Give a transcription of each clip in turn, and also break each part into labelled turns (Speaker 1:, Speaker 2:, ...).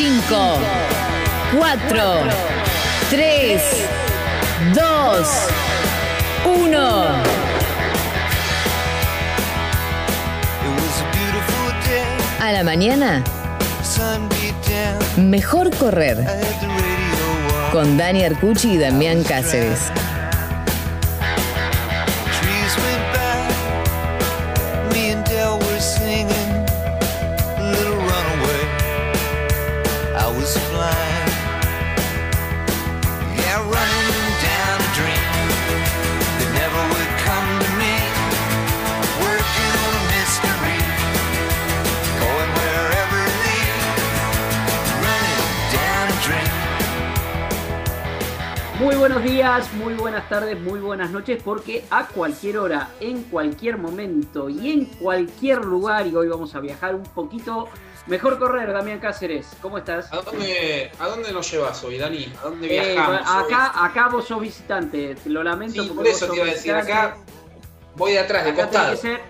Speaker 1: 5, 4, 3, 2, 1. A la mañana, mejor correr. Con Dani Arcucci y Damián Cáceres.
Speaker 2: Buenos días, muy buenas tardes, muy buenas noches, porque a cualquier hora, en cualquier momento y en cualquier lugar, y hoy vamos a viajar un poquito, mejor correr, Damián Cáceres, ¿cómo estás?
Speaker 3: ¿A dónde, a dónde nos llevas hoy, Dani? ¿A dónde
Speaker 2: Eh,
Speaker 3: viajamos?
Speaker 2: acá,
Speaker 3: hoy?
Speaker 2: acá vos sos visitante, te lo lamento.
Speaker 3: Sí,
Speaker 2: porque
Speaker 3: por eso te iba a decir, acá voy de atrás, de
Speaker 2: Acá
Speaker 3: costado.
Speaker 2: ser,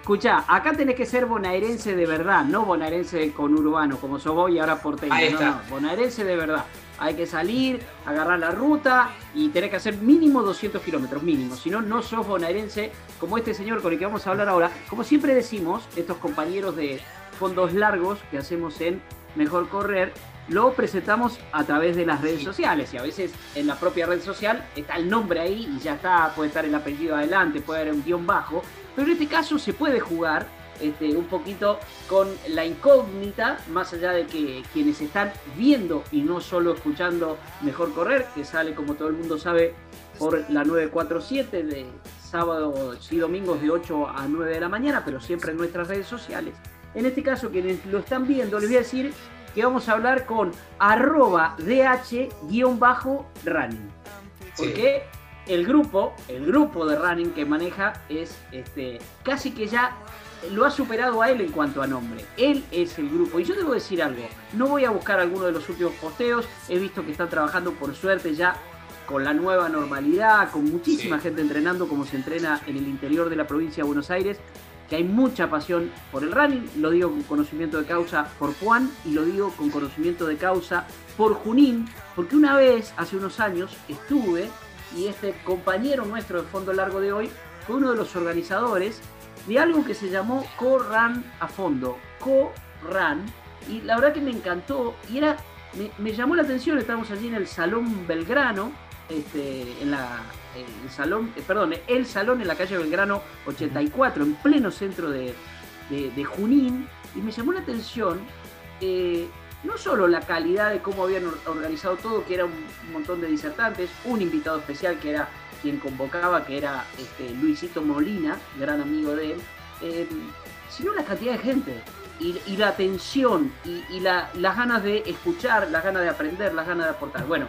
Speaker 2: escuchá, acá tenés que ser bonaerense de verdad, no bonaerense con urbano, como sos vos y ahora porteño.
Speaker 3: Ahí
Speaker 2: no,
Speaker 3: está.
Speaker 2: no, bonaerense de verdad. Hay que salir, agarrar la ruta y tenés que hacer mínimo 200 kilómetros, mínimo. Si no, no sos bonaerense como este señor con el que vamos a hablar ahora. Como siempre decimos, estos compañeros de fondos largos que hacemos en Mejor Correr, lo presentamos a través de las redes sociales y a veces en la propia red social está el nombre ahí y ya está, puede estar el apellido adelante, puede haber un guion bajo, pero en este caso se puede jugar este, un poquito con la incógnita, más allá de que quienes están viendo y no solo escuchando Mejor Correr, que sale como todo el mundo sabe por la 947 de sábados y domingos de 8 a 9 de la mañana, pero siempre en nuestras redes sociales. En este caso, quienes lo están viendo, les voy a decir que vamos a hablar con arroba dh-running. Porque el grupo, el grupo de running que maneja es este, casi que ya lo ha superado a él en cuanto a nombre. Él es el grupo. Y yo debo decir algo, no voy a buscar alguno de los últimos posteos, he visto que están trabajando por suerte ya con la nueva normalidad, con muchísima
Speaker 3: Sí.
Speaker 2: gente entrenando como se entrena en el interior de la provincia de Buenos Aires, que hay mucha pasión por el running, lo digo con conocimiento de causa por Juan y lo digo con conocimiento de causa por Junín, porque una vez, hace unos años, estuve y este compañero nuestro de Fondo Largo de hoy fue uno de los organizadores de algo que se llamó Co-Run a fondo, Co-Run, y la verdad que me encantó y era, me, llamó la atención, estábamos allí en el Salón Belgrano, este, en la, el salón, eh, perdón, el salón en la calle Belgrano 84, en pleno centro de, de- Junín, y me llamó la atención eh, no solo la calidad de cómo habían or- organizado todo, que era un montón de disertantes, un invitado especial que era quien convocaba, que era este, Luisito Molina, gran amigo de él, eh, sino la cantidad de gente y, y la atención y, y la- las ganas de escuchar, las ganas de aprender, las ganas de aportar. Bueno,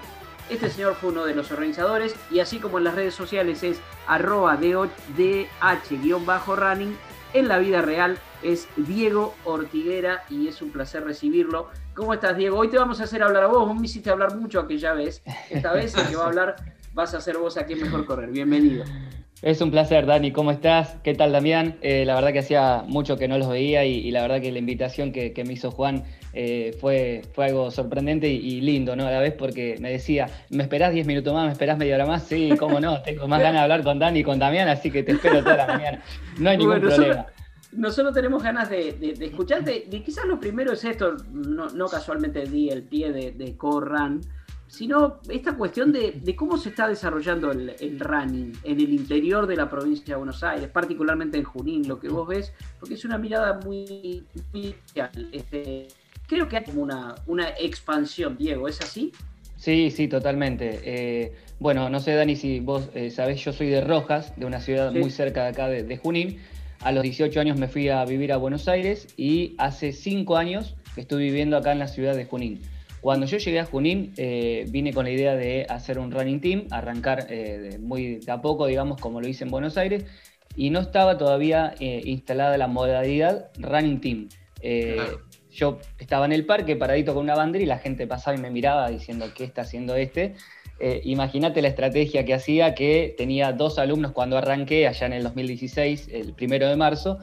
Speaker 2: este señor fue uno de los organizadores y así como en las redes sociales es arroba DH-running, en la vida real es Diego Ortiguera y es un placer recibirlo. ¿Cómo estás, Diego? Hoy te vamos a hacer hablar a vos. Vos me hiciste hablar mucho aquella vez. Esta vez el que va a hablar vas a ser vos aquí en Mejor Correr. Bienvenido.
Speaker 4: Es un placer, Dani. ¿Cómo estás? ¿Qué tal, Damián? Eh, la verdad que hacía mucho que no los veía y, y la verdad que la invitación que, que me hizo Juan eh, fue, fue algo sorprendente y, y lindo, ¿no? A la vez porque me decía, ¿me esperás 10 minutos más? ¿Me esperás media hora más? Sí, cómo no. Tengo más ganas de hablar con Dani y con Damián, así que te espero toda la mañana. No hay ningún
Speaker 2: Bueno,
Speaker 4: problema.
Speaker 2: nosotros, nosotros tenemos ganas de, de- de escucharte. Y quizás lo primero es esto, no, no casualmente di el pie de, de Corran, sino esta cuestión de, de cómo se está desarrollando el, el running en el interior de la provincia de Buenos Aires, particularmente en Junín, lo que vos ves, porque es una mirada muy. Este, creo que hay como una, una expansión, Diego, ¿es así?
Speaker 4: Sí, sí, totalmente. Eh, bueno, no sé, Dani, si vos eh, sabés, yo soy de Rojas, de una ciudad
Speaker 2: Sí.
Speaker 4: muy cerca de acá de, de Junín. A los 18 años me fui a vivir a Buenos Aires y hace 5 años que estoy viviendo acá en la ciudad de Junín. Cuando yo llegué a Junín, eh, vine con la idea de hacer un running team, arrancar eh, muy de a poco, digamos, como lo hice en Buenos Aires, y no estaba todavía eh, instalada la modalidad running team.
Speaker 3: Claro.
Speaker 4: Yo estaba en el parque paradito con una bandera y la gente pasaba y me miraba diciendo, ¿qué está haciendo este? Imagínate la estrategia que hacía, que tenía dos alumnos cuando arranqué, allá en el 2016, el primero de marzo,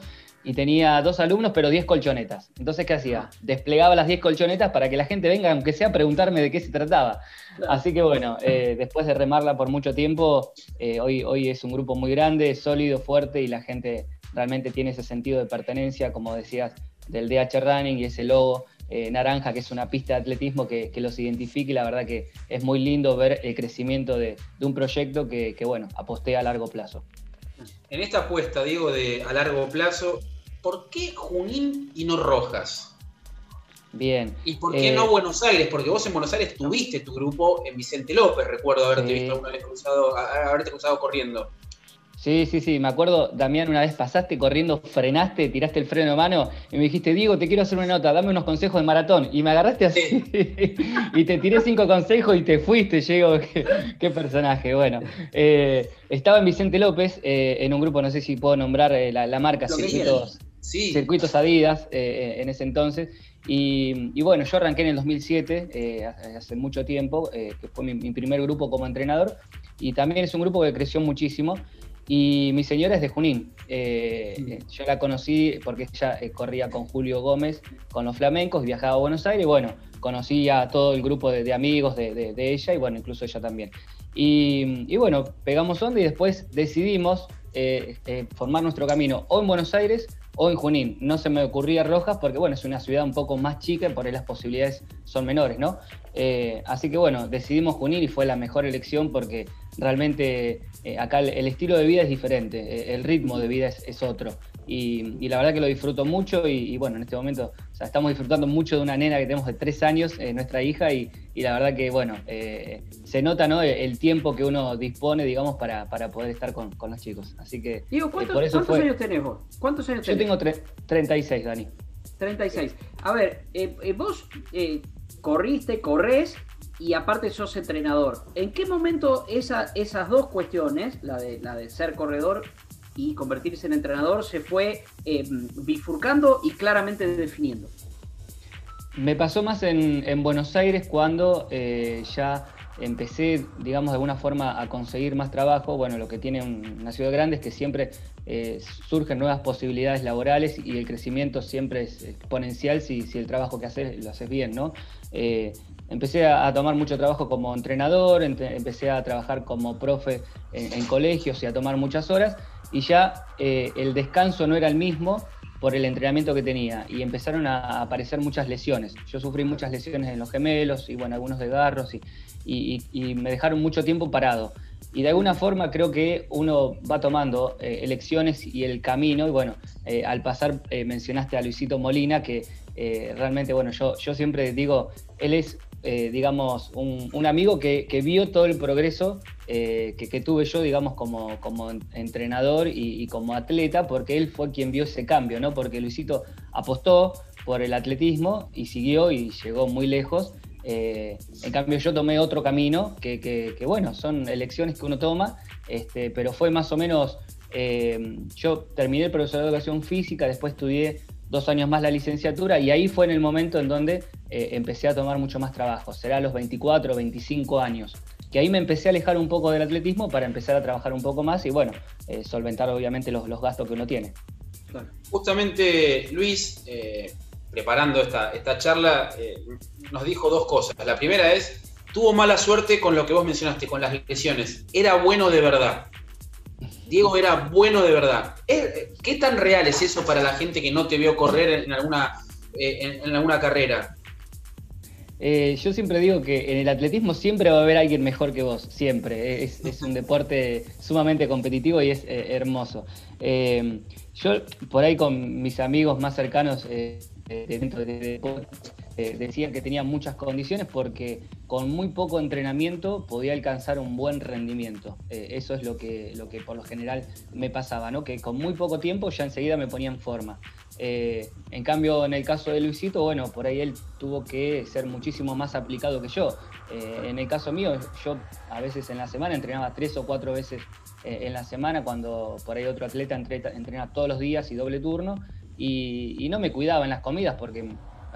Speaker 4: y tenía dos alumnos, pero 10 colchonetas. Entonces, ¿qué hacía? Desplegaba las 10 colchonetas para que la gente venga, aunque sea a preguntarme de qué se trataba. Así que bueno, eh, después de remarla por mucho tiempo, eh, hoy, hoy es un grupo muy grande, sólido, fuerte y la gente realmente tiene ese sentido de pertenencia, como decías, del DH Running y ese logo eh, naranja, que es una pista de atletismo que, los identifique la verdad que es muy lindo ver el crecimiento de, un proyecto que, que, bueno, aposté a largo plazo.
Speaker 3: En esta apuesta, Diego, de a largo plazo, ¿por qué Junín y no Rojas?
Speaker 4: Bien.
Speaker 3: ¿Y por qué no eh, Buenos Aires? Porque vos en Buenos Aires tuviste tu grupo en Vicente López, recuerdo haberte visto una vez cruzado, haberte cruzado corriendo.
Speaker 4: Sí, sí, sí, me acuerdo, Damián, una vez pasaste corriendo, frenaste, tiraste el freno de mano y me dijiste, Diego, te quiero hacer una nota, dame unos consejos de maratón. Y me agarraste así y te tiré cinco consejos y te fuiste, llego, qué, personaje. Bueno, eh, estaba en Vicente López, eh, en un grupo, no sé si puedo nombrar eh, la, marca, Circuitos, Circuitos Adidas, en ese entonces. Y, bueno, yo arranqué en el 2007, hace mucho tiempo, que fue mi primer grupo como entrenador. Y también es un grupo que creció muchísimo. Y mi señora es de Junín. Eh, yo la conocí porque ella eh, corría con Julio Gómez, con los flamencos, viajaba a Buenos Aires. Y bueno, conocí a todo el grupo de, amigos de, ella y bueno, incluso ella también. Y, bueno, pegamos onda y después decidimos eh, formar nuestro camino o en Buenos Aires o en Junín. No se me ocurría Rojas porque, bueno, es una ciudad un poco más chica y por ahí las posibilidades son menores, ¿no? así que, bueno, decidimos Junín y fue la mejor elección porque realmente eh, acá el, estilo de vida es diferente, eh, el ritmo de vida es, otro. Y, la verdad que lo disfruto mucho y, bueno, en este momento estamos disfrutando mucho de una nena que tenemos de tres años, eh, nuestra hija, y, la verdad que bueno, se nota ¿no? el, tiempo que uno dispone, digamos, para, poder estar con, los chicos. Así que...
Speaker 2: Digo, ¿cuántos, años tenés vos? ¿Cuántos años
Speaker 4: tenés? Yo tengo 36, Dani.
Speaker 2: 36. A ver, vos corriste, corres y aparte sos entrenador. ¿En qué momento esas dos cuestiones, la de, la de ser corredor y convertirse en entrenador, se fue eh, bifurcando y claramente definiendo?
Speaker 4: Me pasó más en, Buenos Aires cuando eh, ya empecé, digamos, de alguna forma a conseguir más trabajo. Bueno, lo que tiene una ciudad grande es que siempre eh, surgen nuevas posibilidades laborales y el crecimiento siempre es exponencial si, si el trabajo que haces lo haces bien, ¿no? empecé a, tomar mucho trabajo como entrenador, empecé a trabajar como profe en, colegios y a tomar muchas horas y ya eh, el descanso no era el mismo por el entrenamiento que tenía y empezaron a aparecer muchas lesiones. Yo sufrí muchas lesiones en los gemelos y bueno, algunos desgarros y, me dejaron mucho tiempo parado. Y de alguna forma creo que uno va tomando eh, elecciones y el camino y bueno, eh, al pasar mencionaste a Luisito Molina que realmente, bueno, yo, yo siempre digo, él es eh, digamos, un, amigo que, vio todo el progreso eh, que, tuve yo, digamos, como, como entrenador y, como atleta, porque él fue quien vio ese cambio, ¿no? Porque Luisito apostó por el atletismo y siguió y llegó muy lejos. Eh, en cambio, yo tomé otro camino, que, bueno, son elecciones que uno toma, este, pero fue más o menos, yo terminé el profesor de educación física, después estudié dos años más la licenciatura y ahí fue en el momento en donde eh, empecé a tomar mucho más trabajo, será a los 24 o 25 años, que ahí me empecé a alejar un poco del atletismo para empezar a trabajar un poco más y bueno, eh, solventar obviamente los, gastos que uno tiene.
Speaker 3: Justamente Luis, eh, preparando esta, esta charla, nos dijo dos cosas. La primera es, tuvo mala suerte con lo que vos mencionaste, con las lesiones. Era bueno de verdad. Diego era bueno de verdad. ¿Qué tan real es eso para la gente que no te vio correr en alguna, en alguna carrera?
Speaker 4: Eh, yo siempre digo que en el atletismo siempre va a haber alguien mejor que vos, siempre. Es, un deporte sumamente competitivo y es eh, hermoso. Eh, yo por ahí con mis amigos más cercanos dentro de deporte decían que tenía muchas condiciones porque con muy poco entrenamiento podía alcanzar un buen rendimiento. eso es lo que, lo que por lo general me pasaba, ¿no? que con muy poco tiempo ya enseguida me ponía en forma. Eh, en cambio, en el caso de Luisito, bueno, por ahí él tuvo que ser muchísimo más aplicado que yo. Eh, en el caso mío, yo a veces en la semana entrenaba tres o cuatro veces eh, en la semana, cuando por ahí otro atleta entrena, todos los días y doble turno, y, no me cuidaba en las comidas porque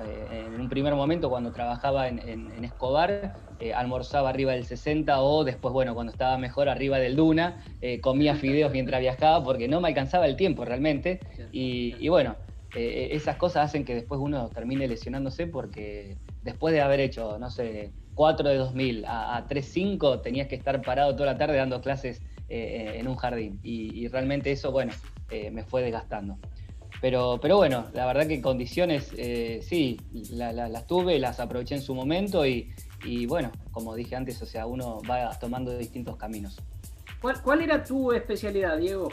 Speaker 4: eh, en un primer momento cuando trabajaba en, Escobar, eh, almorzaba arriba del 60 o después, bueno, cuando estaba mejor arriba del Duna, comía fideos mientras viajaba porque no me alcanzaba el tiempo realmente. Y, bueno, esas cosas hacen que después uno termine lesionándose porque después de haber hecho, no sé, 4 de 2000 a, a 3.5 tenías que estar parado toda la tarde dando clases en un jardín. Y, realmente eso, bueno, me fue desgastando. Pero, pero bueno, la verdad que condiciones eh, sí, las tuve, las aproveché en su momento y, bueno, como dije antes, o sea, uno va tomando distintos caminos.
Speaker 2: ¿Cuál, era tu especialidad, Diego?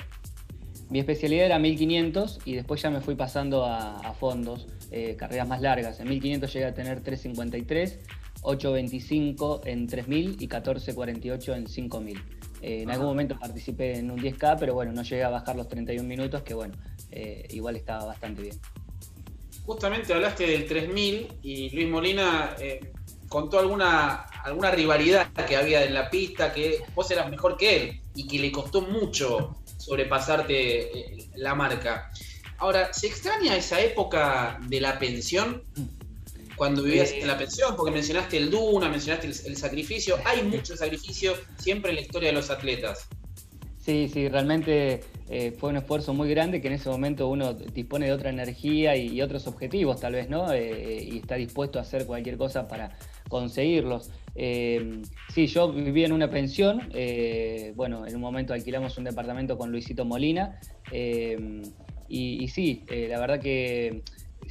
Speaker 4: Mi especialidad era 1500 y después ya me fui pasando a, fondos, eh, carreras más largas. En 1500 llegué a tener 353, 825 en 3000 y 1448 en 5000. Eh, en algún momento participé en un 10K, pero bueno, no llegué a bajar los 31 minutos, que bueno, eh, igual estaba bastante bien.
Speaker 3: Justamente hablaste del 3000 y Luis Molina eh, contó alguna, alguna rivalidad que había en la pista, que vos eras mejor que él y que le costó mucho sobrepasarte la marca. Ahora, ¿se extraña esa época de la pensión? Cuando vivías en la pensión, porque mencionaste el Duna, mencionaste el, sacrificio, hay mucho sacrificio siempre en la historia de los atletas.
Speaker 4: Sí, sí, realmente eh, fue un esfuerzo muy grande que en ese momento uno dispone de otra energía y, otros objetivos tal vez, ¿no? Eh, y está dispuesto a hacer cualquier cosa para conseguirlos. Eh, sí, yo vivía en una pensión, bueno, en un momento alquilamos un departamento con Luisito Molina y, sí, la verdad que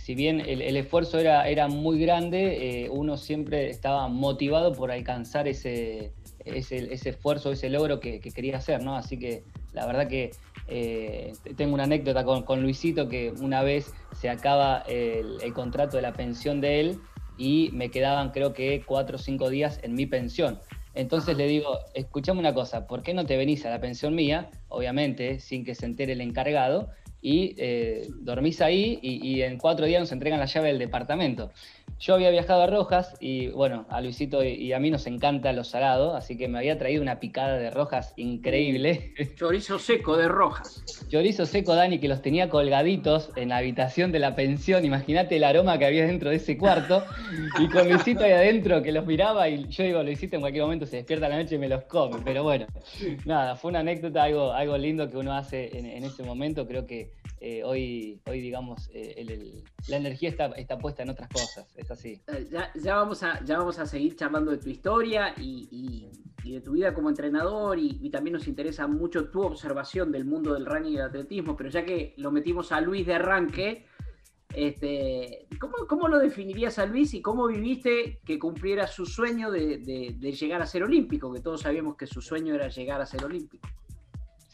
Speaker 4: si bien el, esfuerzo era, era, muy grande, eh, uno siempre estaba motivado por alcanzar ese, ese, esfuerzo, ese logro que, quería hacer, ¿no? Así que la verdad que eh, tengo una anécdota con, Luisito que una vez se acaba el, contrato de la pensión de él y me quedaban creo que cuatro o cinco días en mi pensión. Entonces le digo, escuchame una cosa, ¿por qué no te venís a la pensión mía? Obviamente, sin que se entere el encargado, y eh, dormís ahí y, en cuatro días nos entregan la llave del departamento. Yo había viajado a Rojas y bueno, a Luisito y a mí nos encanta lo salado, así que me había traído una picada de Rojas increíble.
Speaker 2: Chorizo seco de Rojas.
Speaker 4: Chorizo seco, Dani, que los tenía colgaditos en la habitación de la pensión. Imagínate el aroma que había dentro de ese cuarto. Y con Luisito ahí adentro que los miraba y yo digo, Luisito en cualquier momento se despierta la noche y me los come. Pero bueno, nada, fue una anécdota, algo, algo lindo que uno hace en, en ese momento. Creo que eh, hoy, hoy, digamos, eh, la energía está, está, puesta en otras cosas, es así.
Speaker 2: Eh, ya, vamos, a, ya vamos a seguir charlando de tu historia y, de tu vida como entrenador y, también nos interesa mucho tu observación del mundo del running y del atletismo, pero ya que lo metimos a Luis de arranque, este, ¿cómo, lo definirías a Luis y cómo viviste que cumpliera su sueño de, de llegar a ser olímpico? Que todos sabíamos que su sueño era llegar a ser olímpico.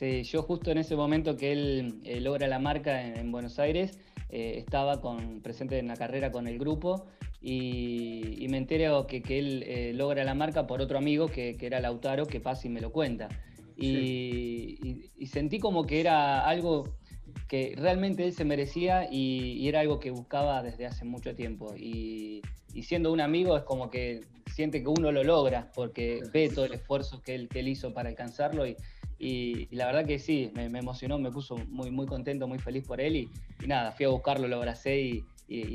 Speaker 4: Sí, yo justo en ese momento que él eh, logra la marca en, Buenos Aires, eh, estaba con, presente en la carrera con el grupo y, me entero que, que él eh, logra la marca por otro amigo que, era Lautaro, que pasa y me lo cuenta. Y, sentí como que era algo que realmente él se merecía y, era algo que buscaba desde hace mucho tiempo. Y, siendo un amigo es como que siente que uno lo logra porque ve todo el esfuerzo que él, que él hizo para alcanzarlo y, y, la verdad que sí, me, emocionó, me puso muy, muy contento, muy feliz por él y, nada, fui a buscarlo, lo abracé y,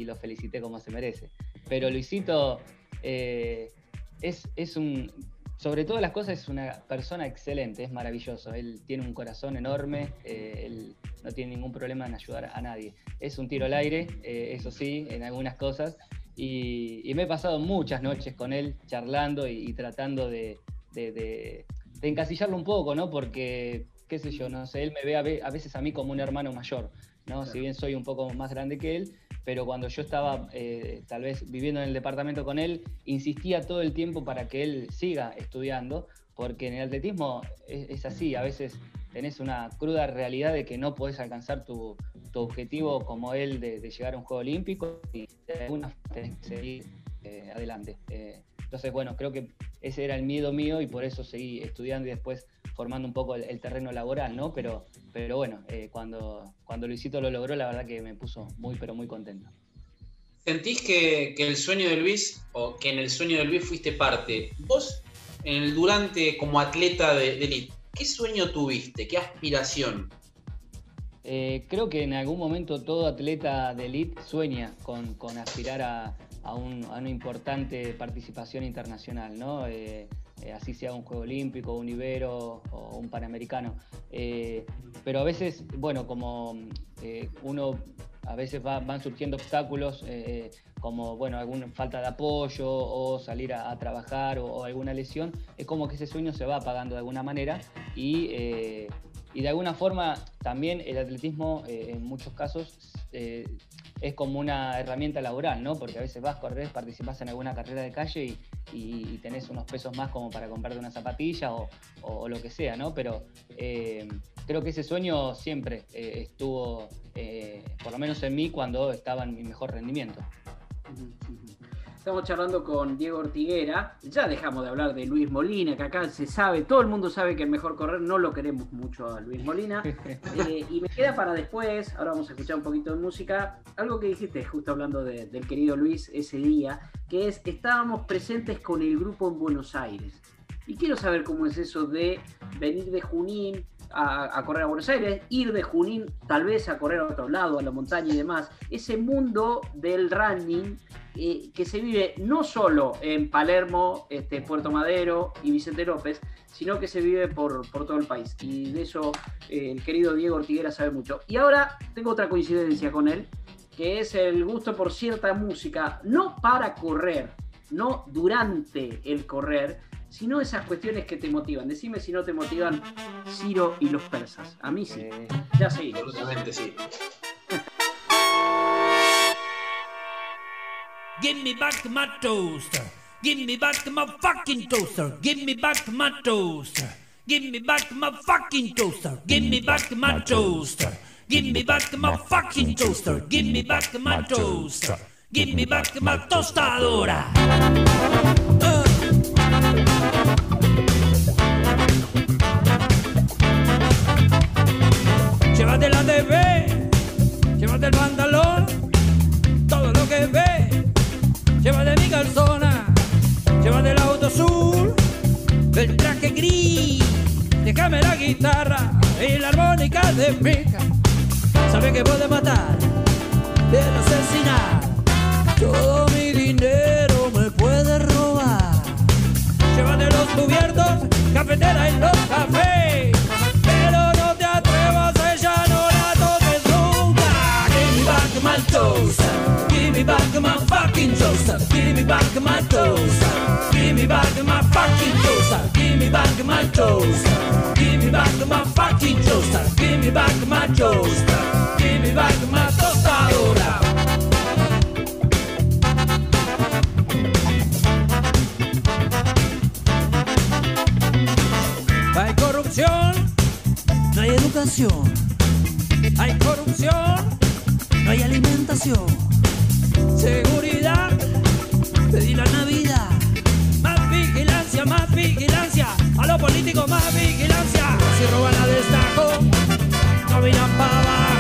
Speaker 4: lo felicité como se merece. Pero Luisito eh, es, es un, sobre todas las cosas es una persona excelente, es maravilloso. Él tiene un corazón enorme, eh, él no tiene ningún problema en ayudar a nadie. Es un tiro al aire, eh, eso sí, en algunas cosas. Y, me he pasado muchas noches con él charlando y, tratando de, de encasillarlo un poco, ¿no? Porque, qué sé yo, no sé, él me ve a, veces a mí como un hermano mayor, ¿no? Si bien soy un poco más grande que él, pero cuando yo estaba eh, tal vez viviendo en el departamento con él, insistía todo el tiempo para que él siga estudiando, porque en el atletismo es, así, a veces tenés una cruda realidad de que no podés alcanzar tu, objetivo como él de, llegar a un Juego Olímpico y de alguna forma tenés que seguir eh, adelante. Eh, entonces, bueno, creo que ese era el miedo mío y por eso seguí estudiando y después formando un poco el, terreno laboral, ¿no? Pero, pero bueno, eh, cuando, cuando Luisito lo logró, la verdad que me puso muy, pero muy contento.
Speaker 3: ¿Sentís que, el sueño de Luis, o que en el sueño de Luis fuiste parte? Vos, en el durante como atleta de, de elite, ¿qué sueño tuviste? ¿Qué aspiración?
Speaker 4: Eh, creo que en algún momento todo atleta de elite sueña con, aspirar a, una importante participación internacional, ¿no? Eh, eh, así sea un Juego Olímpico, un Ibero o un Panamericano. pero a veces, bueno, como uno a veces van surgiendo obstáculos como bueno, alguna falta de apoyo o salir a, trabajar o, alguna lesión, es como que ese sueño se va apagando de alguna manera y y de alguna forma también el atletismo eh, en muchos casos eh, es como una herramienta laboral, ¿no? Porque a veces vas, correr, participas en alguna carrera de calle y, tenés unos pesos más como para comprarte una zapatilla o, lo que sea, ¿no? Pero eh, creo que ese sueño siempre estuvo, por lo menos en mí, cuando estaba en mi mejor rendimiento.
Speaker 2: Estamos charlando con Diego Ortiguera. Ya dejamos de hablar de Luis Molina, que acá se sabe, todo el mundo sabe que el mejor correr no lo queremos mucho a Luis Molina. Eh, y me queda para después, ahora vamos a escuchar un poquito de música, algo que dijiste justo hablando del querido Luis ese día, que es, estábamos presentes con el grupo en Buenos Aires. Y quiero saber cómo es eso de venir de Junín, a, correr a Buenos Aires, ir de Junín tal vez a correr a otro lado, a la montaña y demás. Ese mundo del running eh, que se vive no solo en Palermo, este, Puerto Madero y Vicente López, sino que se vive por, todo el país. Y de eso eh, el querido Diego Ortiguera sabe mucho. Y ahora tengo otra coincidencia con él, que es el gusto por cierta música, no para correr, no durante el correr, sino esas cuestiones que te motivan. Decime si no te motivan Ciro y los persas. A mí sí. Ya sí.
Speaker 3: Absolutamente sí.
Speaker 5: Give me back my toaster. Give me back my fucking toaster. Give me back my toaster. Give me back my fucking toaster. Give me back my toaster. Give me back my fucking toaster. Give me back my toaster. Give me back my tostadora. Llévate la TV, llévate el pantalón, todo lo que ve, llévate mi calzona, llévate el auto azul, el traje gris, déjame la guitarra y la armónica de pica. Sabe que puede matar, puede asesinar, todo mi dinero. Llévate los cubiertos, cafetera y los cafés. my toaster. Give me back my fucking toaster. Give me back my toaster. Give me back my fucking toaster. Give me back my toaster. Give me back my fucking toaster. Give me back my toaster. Give me back my educación. Hay corrupción no hay alimentación, seguridad, pedí la Navidad, más vigilancia, más vigilancia, a los políticos más vigilancia, si roban a destajo, no miran para abajo,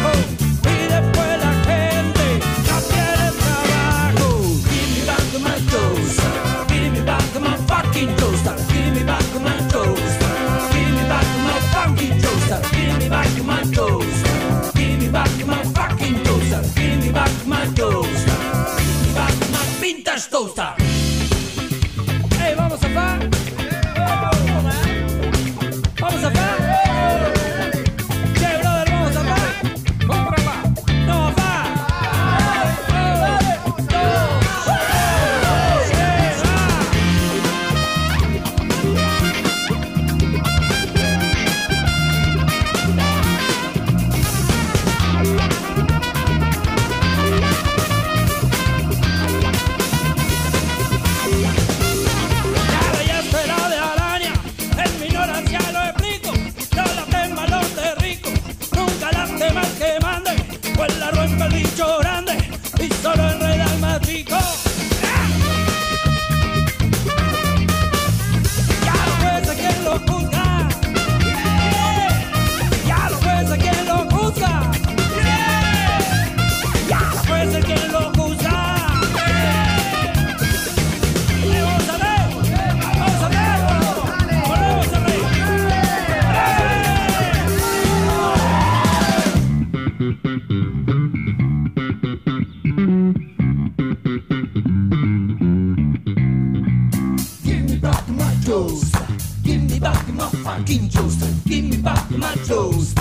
Speaker 5: fucking toast. Give me back my toast.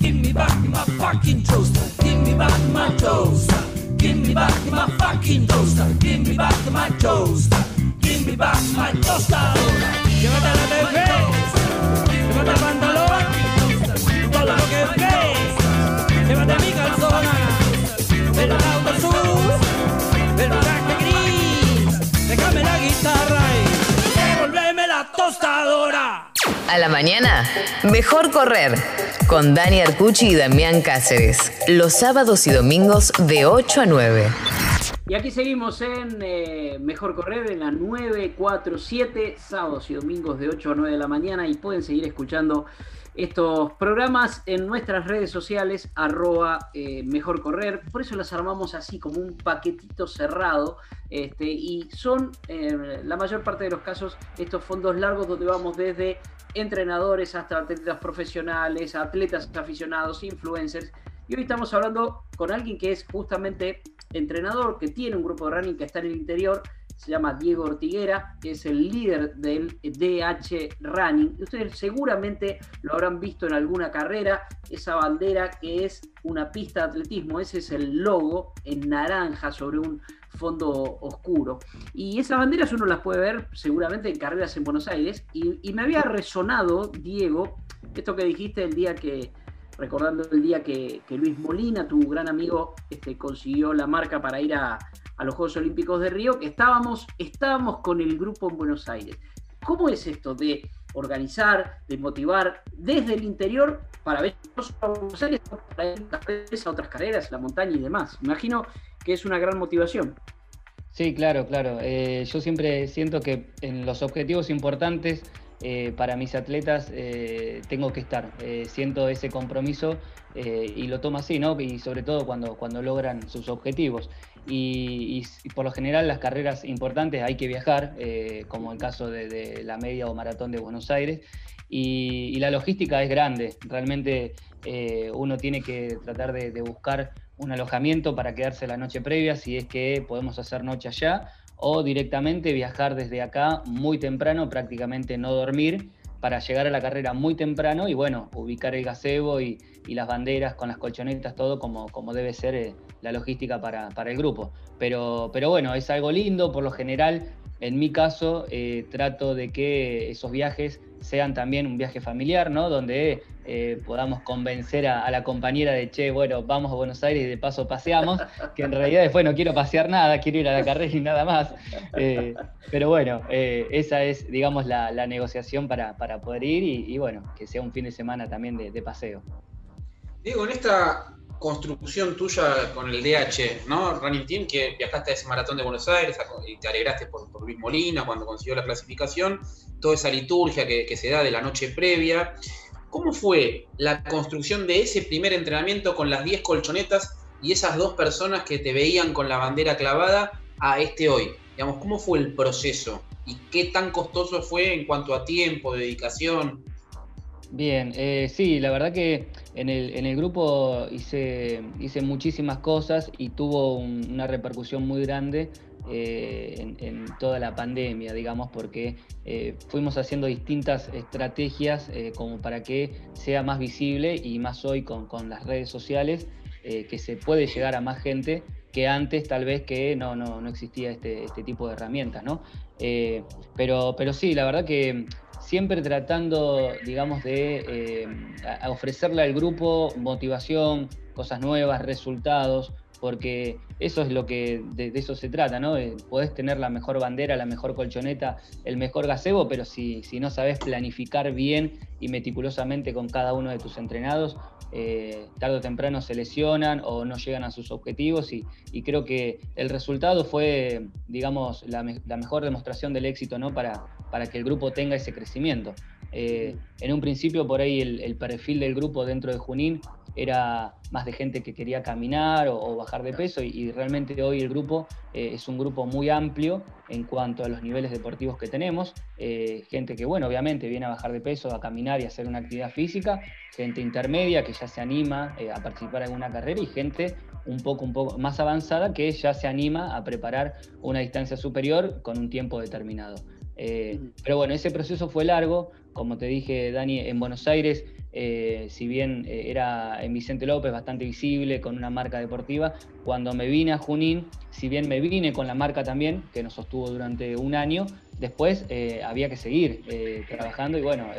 Speaker 5: Give me back my fucking toast.
Speaker 1: Mañana, mejor correr. Con Dani Arcucci y Damián Cáceres. Los sábados y domingos de 8 a 9.
Speaker 2: Y aquí seguimos en eh, Mejor Correr en la 947, sábados y domingos de 8 a 9 de la mañana y pueden seguir escuchando estos programas en nuestras redes sociales, arroba eh, Mejor Correr. Por eso las armamos así como un paquetito cerrado este, y son en la mayor parte de los casos estos fondos largos donde vamos desde entrenadores hasta atletas profesionales, atletas aficionados, influencers. Y hoy estamos hablando con alguien que es justamente entrenador, que tiene un grupo de running que está en el interior, se llama Diego Ortiguera, que es el líder del DH Running. Ustedes seguramente lo habrán visto en alguna carrera, esa bandera que es una pista de atletismo, ese es el logo en naranja sobre un fondo oscuro. Y esas banderas uno las puede ver seguramente en carreras en Buenos Aires. Y, y me había resonado, Diego, esto que dijiste el día que, recordando el día que, que Luis Molina, tu gran amigo, este, consiguió la marca para ir a, a los Juegos Olímpicos de Río, que estábamos, estábamos con el grupo en Buenos Aires. ¿Cómo es esto de organizar, de motivar desde el interior para ver a Buenos Aires, a otras carreras, la montaña y demás? Imagino que es una gran motivación.
Speaker 4: Sí, claro, claro. Eh, yo siempre siento que en los objetivos importantes eh, para mis atletas eh, tengo que estar. Siento ese compromiso y lo tomo así, ¿no? Y sobre todo cuando, cuando logran sus objetivos. Y, por lo general las carreras importantes hay que viajar, eh, como el caso de, la media o maratón de Buenos Aires. Y, y la logística es grande. Realmente eh, uno tiene que tratar de, de buscar un alojamiento para quedarse la noche previa, si es que podemos hacer noche allá, o directamente viajar desde acá muy temprano, prácticamente no dormir, para llegar a la carrera muy temprano y bueno, ubicar el gazebo y, y las banderas con las colchonetas, todo como, como debe ser eh, la logística para, para el grupo. Pero, pero bueno, es algo lindo, por lo general, en mi caso, eh, trato de que esos viajes sean también un viaje familiar, ¿no? Donde eh, podamos convencer a, la compañera de, che, bueno, vamos a Buenos Aires y de paso paseamos, que en realidad después no quiero pasear nada, quiero ir a la carrera y nada más. Eh, pero bueno, esa es, digamos, la, negociación para, para poder ir y, y bueno, que sea un fin de semana también de, de paseo.
Speaker 3: Diego, en esta construcción tuya con el DH, ¿no? Running Team, que viajaste a ese maratón de Buenos Aires y te alegraste por, por Luis Molina cuando consiguió la clasificación, toda esa liturgia que, que se da de la noche previa. ¿Cómo fue la construcción de ese primer entrenamiento con las 10 colchonetas y esas dos personas que te veían con la bandera clavada a este hoy? Digamos, ¿cómo fue el proceso? ¿Y qué tan costoso fue en cuanto a tiempo, dedicación?
Speaker 4: Bien, eh, sí, la verdad que en el, en el grupo hice, hice muchísimas cosas y tuvo un- una repercusión muy grande eh, en, toda la pandemia, digamos, porque eh, fuimos haciendo distintas estrategias eh, como para que sea más visible y más hoy con, con las redes sociales, que se puede llegar a más gente que antes tal vez que no, no, no existía este, este tipo de herramientas, ¿no? Eh, pero, pero sí, la verdad que siempre tratando, digamos, de eh, ofrecerle al grupo motivación, cosas nuevas, resultados, porque eso es lo que de, eso se trata, ¿no? Eh, podés tener la mejor bandera, la mejor colchoneta, el mejor gazebo, pero si, si no sabes planificar bien y meticulosamente con cada uno de tus entrenados, eh, tarde o temprano se lesionan o no llegan a sus objetivos y, creo que el resultado fue, digamos, la, la mejor demostración del éxito, ¿no? Para, para que el grupo tenga ese crecimiento. Eh, en un principio por ahí el, el perfil del grupo dentro de Junín era más de gente que quería caminar o, o bajar de peso y, y realmente hoy el grupo eh, es un grupo muy amplio en cuanto a los niveles deportivos que tenemos. Eh, gente que, bueno, obviamente viene a bajar de peso, a caminar y a hacer una actividad física, gente intermedia que ya se anima a participar en alguna carrera y gente un poco, un poco más avanzada que ya se anima a preparar una distancia superior con un tiempo determinado. Eh, pero bueno, ese proceso fue largo, como te dije, Dani, en Buenos Aires, eh, si bien eh, era en Vicente López bastante visible, con una marca deportiva, cuando me vine a Junín, si bien me vine con la marca también, que nos sostuvo durante un año, después había que seguir trabajando y bueno,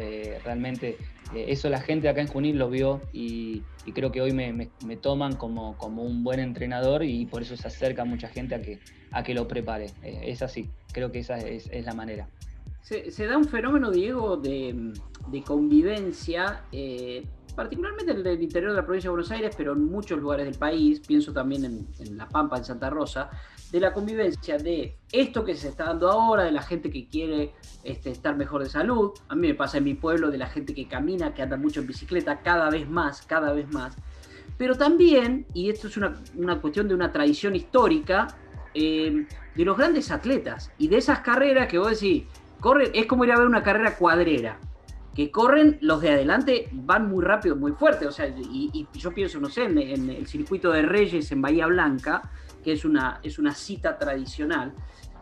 Speaker 4: realmente eso la gente acá en Junín lo vio y, creo que hoy me, toman como, un buen entrenador y por eso se acerca mucha gente a que, lo prepare. es así, creo que esa es la manera.
Speaker 2: Se, da un fenómeno, Diego, de, convivencia, eh, particularmente en el interior de la provincia de Buenos Aires, pero en muchos lugares del país, pienso también en, La Pampa, en Santa Rosa, de la convivencia de esto que se está dando ahora, de la gente que quiere este, estar mejor de salud. A mí me pasa en mi pueblo de la gente que camina, que anda mucho en bicicleta, cada vez más, cada vez más. Pero también, y esto es una, cuestión de una tradición histórica, eh, de los grandes atletas y de esas carreras que vos decís, es como ir a ver una carrera cuadrera. Que corren, los de adelante van muy rápido, muy fuerte. O sea, y, yo pienso, no sé, en, el circuito de Reyes en Bahía Blanca, que es una, es una cita tradicional.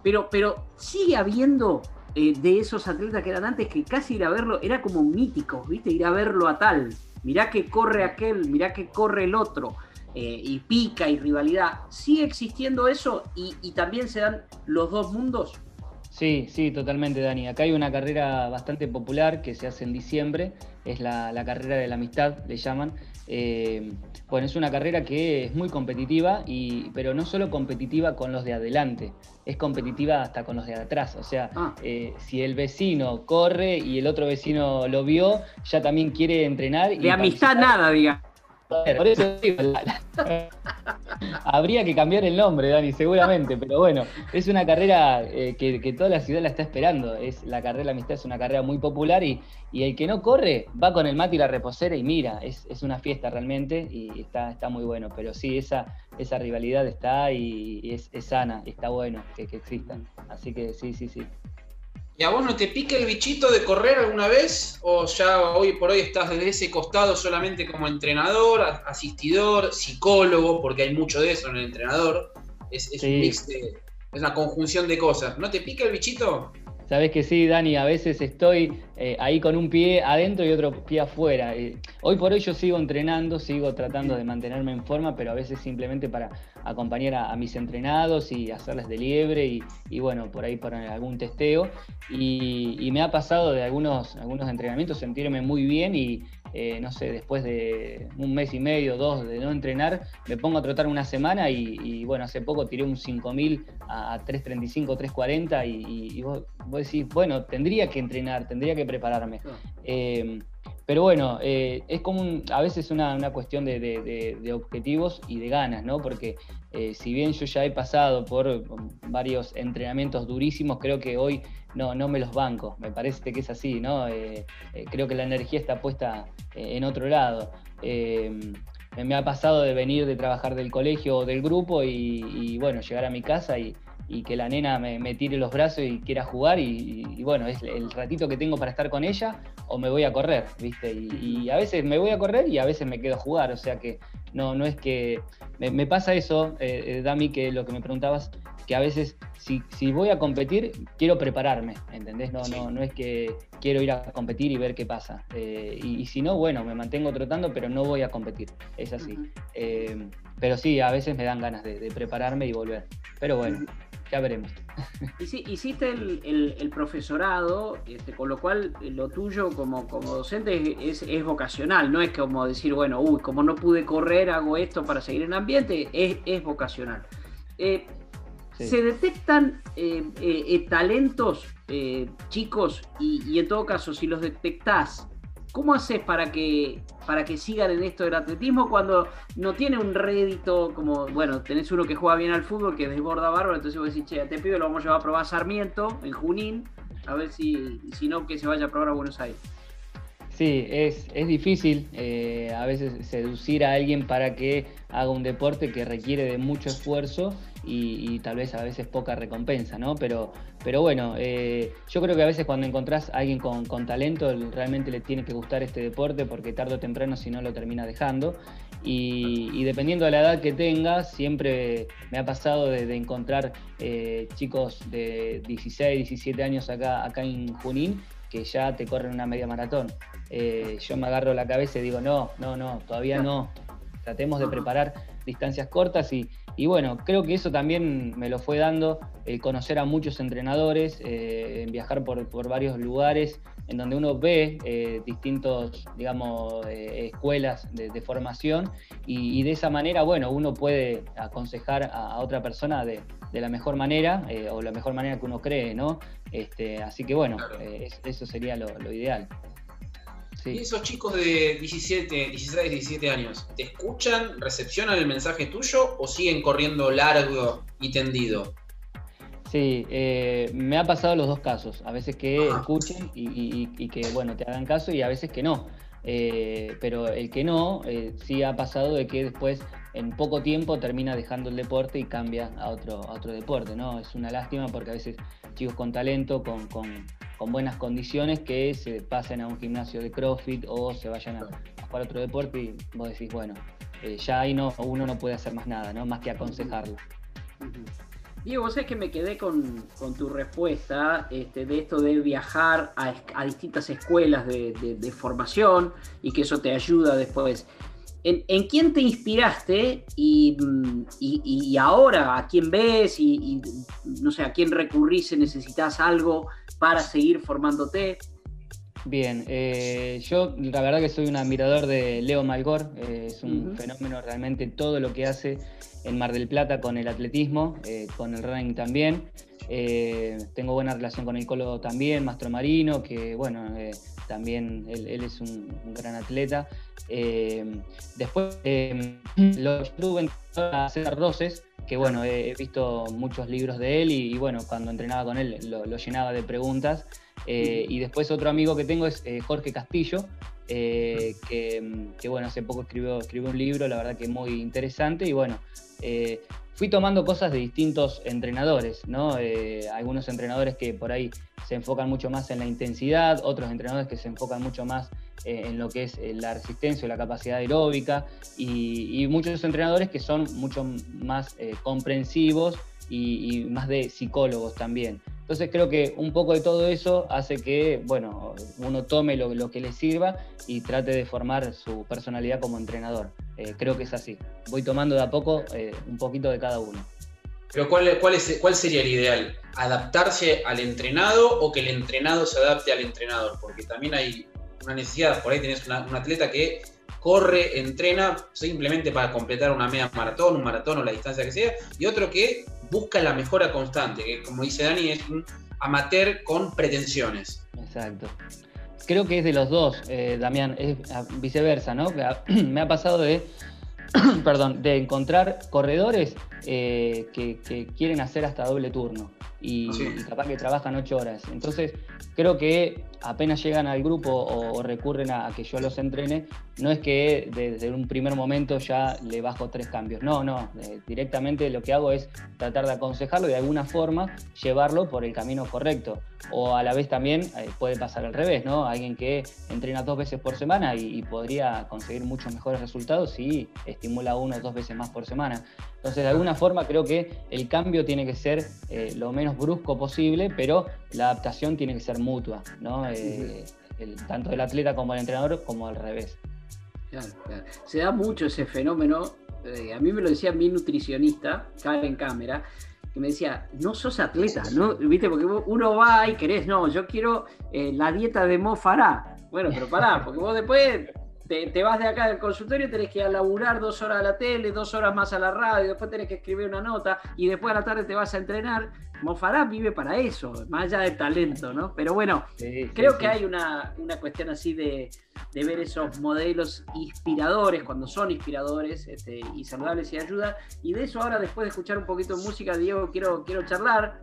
Speaker 2: Pero, pero sigue habiendo eh, de esos atletas que eran antes que casi ir a verlo era como mítico, ¿viste? Ir a verlo a tal. Mirá que corre aquel, mirá que corre el otro. Eh, y pica y rivalidad. ¿Sigue existiendo eso y, y también se dan los dos mundos?
Speaker 4: Sí, sí, totalmente, Dani. Acá hay una carrera bastante popular que se hace en diciembre, es la, carrera de la amistad, le llaman. Eh, bueno, es una carrera que es muy competitiva, y, pero no solo competitiva con los de adelante, es competitiva hasta con los de atrás. O sea, ah. eh, si el vecino corre y el otro vecino lo vio, ya también quiere entrenar.
Speaker 2: De amistad nada, diga.
Speaker 4: Por eso habría que cambiar el nombre, Dani, seguramente, pero bueno, es una carrera eh, que, toda la ciudad la está esperando. Es la carrera la amistad es una carrera muy popular y, el que no corre va con el mate y la reposera y mira, es, una fiesta realmente y está, está muy bueno. Pero sí, esa, esa rivalidad está y, es, sana, está bueno que, que existan. Así que sí, sí, sí.
Speaker 3: ¿Y a vos no te pica el bichito de correr alguna vez? ¿O ya hoy por hoy estás desde ese costado solamente como entrenador, asistidor, psicólogo, porque hay mucho de eso en el entrenador? Es, un mix de, es una conjunción de cosas. ¿No te pica el bichito?
Speaker 4: Sabes que sí, Dani, a veces estoy eh, ahí con un pie adentro y otro pie afuera. Eh, hoy por hoy yo sigo entrenando, sigo tratando de mantenerme en forma, pero a veces simplemente para acompañar a, mis entrenados y hacerles de liebre y, bueno, por ahí para algún testeo. Y, me ha pasado de algunos, algunos entrenamientos sentirme muy bien y, eh, no sé, después de un mes y medio, dos de no entrenar, me pongo a trotar una semana y, bueno, hace poco tiré un 5000 a, 335, 340 y, y vos, decís, bueno, tendría que entrenar, tendría que prepararme. Eh, pero bueno, eh, es como a veces una, una cuestión de, objetivos y de ganas, ¿no? Porque si bien yo ya he pasado por varios entrenamientos durísimos, creo que hoy no, no me los banco. Me parece que es así, ¿no? Eh, eh, creo que la energía está puesta eh, en otro lado. me ha pasado de venir de trabajar del colegio o del grupo y, bueno, llegar a mi casa y, que la nena me, tire los brazos y quiera jugar y, bueno, es el ratito que tengo para estar con ella o me voy a correr, ¿viste? Y, a veces me voy a correr y a veces me quedo a jugar, o sea que no, no es que... Me, pasa eso, Dami, que lo que me preguntabas, que a veces si, si, voy a competir, quiero prepararme, ¿entendés? No, no, no es que quiero ir a competir y ver qué pasa. Eh, y, si no, bueno, me mantengo trotando, pero no voy a competir, es así. Eh, pero sí, a veces me dan ganas de, prepararme y volver. Pero bueno, ya veremos.
Speaker 2: Hiciste el, el, profesorado, este, con lo cual eh, lo tuyo como, como docente es, es, vocacional, no es como decir, bueno, uy, como no pude correr, hago esto para seguir en ambiente, es, es vocacional. Se detectan eh, eh, eh, talentos chicos y, en todo caso, si los detectás, ¿cómo haces para que, para que sigan en esto del atletismo cuando no tiene un rédito como, bueno, tenés uno que juega bien al fútbol, que desborda bárbaro, entonces vos decís, che, a este pibe lo vamos a llevar a probar a Sarmiento, en Junín, a ver si, si no, que se vaya a probar a Buenos Aires?
Speaker 4: Sí, es, es difícil a veces seducir a alguien para que haga un deporte que requiere de mucho esfuerzo y, tal vez a veces poca recompensa, ¿no? Pero, pero bueno, eh, yo creo que a veces cuando encontrás a alguien con, talento, realmente le tiene que gustar este deporte porque tarde o temprano si no lo termina dejando. Y, dependiendo de la edad que tengas, siempre me ha pasado de, encontrar eh, chicos de 16, 17 años acá, acá en Junín que ya te corren una media maratón. Eh, yo me agarro la cabeza y digo, no, no, no, todavía no. Tratemos de preparar distancias cortas y, y bueno, creo que eso también me lo fue dando el conocer a muchos entrenadores, eh, viajar por, varios lugares en donde uno ve eh, distintos, digamos, eh, escuelas de, formación y, de esa manera, bueno, uno puede aconsejar a, otra persona de, la mejor manera o la mejor manera que uno cree, ¿no? Este, así que bueno, eso sería lo ideal.
Speaker 3: Y esos chicos de 17, 16, 17 años, ¿te escuchan, recepcionan el mensaje tuyo o siguen corriendo largo y tendido?
Speaker 4: Sí, eh, me ha pasado los dos casos. A veces que escuchen y, que bueno te hagan caso y a veces que no. Eh, pero el que no, eh, sí ha pasado de que después en poco tiempo termina dejando el deporte y cambia a otro, a otro deporte, ¿no? Es una lástima porque a veces chicos con talento, con, con, con buenas condiciones, que se pasen a un gimnasio de CrossFit o se vayan a, jugar otro deporte y vos decís, bueno, eh, ya ahí no, uno no puede hacer más nada, ¿no? Más que aconsejarlo.
Speaker 2: Diego, vos sabés que me quedé con, tu respuesta este, de esto de viajar a, distintas escuelas de, formación y que eso te ayuda después. ¿En, quién te inspiraste y, ahora a quién ves y, no sé, a quién recurrís si necesitas algo para seguir formándote?
Speaker 4: Bien, eh, yo la verdad que soy un admirador de Leo Malgor, eh, es un fenómeno realmente todo lo que hace en Mar del Plata con el atletismo, eh, con el running también. tengo buena relación con el Colo también, Mastro Marino, que bueno, también él, es un, gran atleta. Después lo tuve a César Roses, que bueno, he, visto muchos libros de él y, bueno, cuando entrenaba con él lo, llenaba de preguntas. Eh, y después otro amigo que tengo es Jorge Castillo, que, que, bueno, hace poco escribió, escribió un libro, la verdad que muy interesante y bueno, fui tomando cosas de distintos entrenadores, ¿no? Eh, algunos entrenadores que por ahí se enfocan mucho más en la intensidad, otros entrenadores que se enfocan mucho más eh, en lo que es eh, la resistencia o la capacidad aeróbica, y, muchos entrenadores que son mucho más comprensivos y, más de psicólogos también. Entonces creo que un poco de todo eso hace que, bueno, uno tome lo, que le sirva y trate de formar su personalidad como entrenador. Eh, creo que es así. Voy tomando de a poco eh, un poquito de cada uno.
Speaker 3: Pero ¿cuál, ¿cuál sería el ideal? ¿Adaptarse al entrenado o que el entrenado se adapte al entrenador? Porque también hay una necesidad, por ahí tenés un atleta que corre, entrena simplemente para completar una media maratón, un maratón o la distancia que sea, y otro que busca la mejora constante, que como dice Dani, es un amateur con pretensiones.
Speaker 4: Exacto. Creo que es de los dos, eh, Damián, es viceversa, ¿no? Me ha pasado de, perdón, de encontrar corredores eh, que, quieren hacer hasta doble turno y, y, capaz que trabajan ocho horas. Entonces, creo que apenas llegan al grupo o, recurren a, que yo los entrene, no es que desde un primer momento ya le bajo tres cambios. No, no, eh, directamente lo que hago es tratar de aconsejarlo y de alguna forma llevarlo por el camino correcto. O a la vez también eh, puede pasar al revés, ¿no? Alguien que entrena dos veces por semana y, podría conseguir muchos mejores resultados si estimula uno o dos veces más por semana. Entonces, de alguna forma creo que el cambio tiene que ser eh, lo menos brusco posible, pero la adaptación tiene que ser mutua, ¿no? Eh, tanto el atleta como el entrenador, como al revés.
Speaker 2: Se da mucho ese fenómeno. Eh, a mí me lo decía mi nutricionista, Karen Cámara, que me decía, no sos atleta, ¿no? ¿Viste? Porque uno va y querés, no, yo quiero la dieta de Mo Farah. Bueno, pero pará, porque vos después te, vas de acá del consultorio, tenés que ir a laburar dos horas a la tele, dos horas más a la radio, después tenés que escribir una nota y después a la tarde te vas a entrenar. Mofará vive para eso, más allá del talento, ¿no? Pero bueno, creo que hay una, cuestión así de, ver esos modelos inspiradores, cuando son inspiradores este, y saludables y ayuda. Y de eso ahora, después de escuchar un poquito de música, Diego, quiero, quiero charlar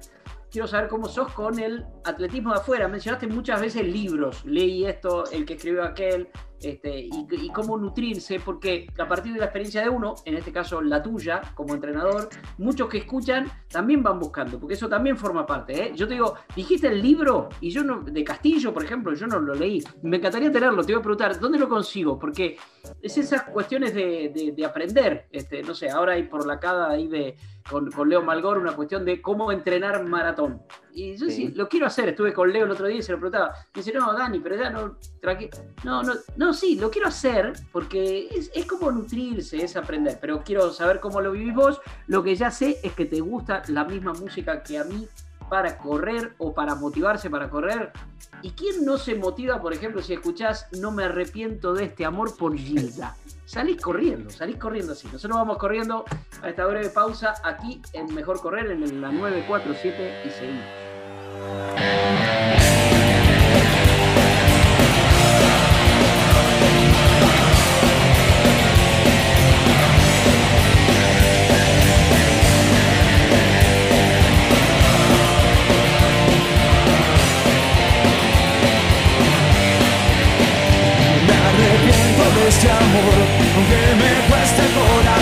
Speaker 2: quiero saber cómo sos con el atletismo de afuera. Mencionaste muchas veces libros, leí esto, el que escribió aquel, este, y, cómo nutrirse, porque a partir de la experiencia de uno, en este caso la tuya como entrenador, muchos que escuchan también van buscando, porque eso también forma parte. ¿eh? Yo te digo, dijiste el libro y yo no, de Castillo, por ejemplo, yo no lo leí. Me encantaría tenerlo, te voy a preguntar, ¿dónde lo consigo? Porque es esas cuestiones de, de, aprender. Este, no sé, ahora hay por la cada ahí de con, Leo Malgor una cuestión de cómo entrenar maratón. Y yo sí. lo quiero hacer. Estuve con Leo el otro día y se lo preguntaba. Me dice, no, Dani, pero ya no, no, no, no, sí, lo quiero hacer porque es, es, como nutrirse, es aprender. Pero quiero saber cómo lo vivís vos. Lo que ya sé es que te gusta la misma música que a mí para correr o para motivarse para correr. ¿Y quién no se motiva, por ejemplo, si escuchás No me arrepiento de este amor por Gilda? salís corriendo, salís corriendo así. Nosotros vamos corriendo a esta breve pausa aquí en Mejor Correr en la 947 y seguimos.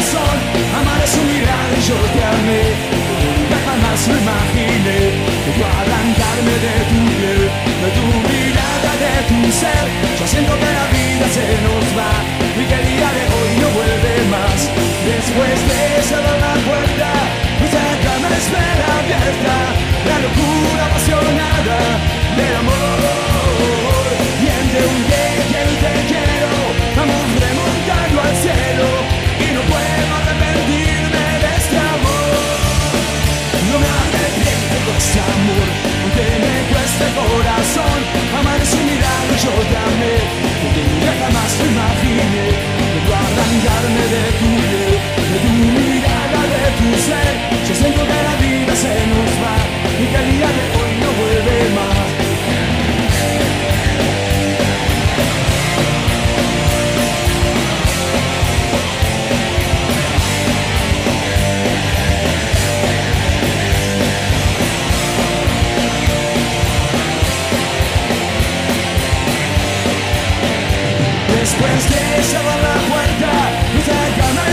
Speaker 6: Corazón, amar es un y yo te amé, nunca jamás me imaginé yo arrancarme de tu piel, de tu mirada, de tu ser, yo siento que la vida se nos va y que el día de hoy no vuelve más, después de cerrar la puerta, nuestra cama espera abierta, la locura apasionada del amor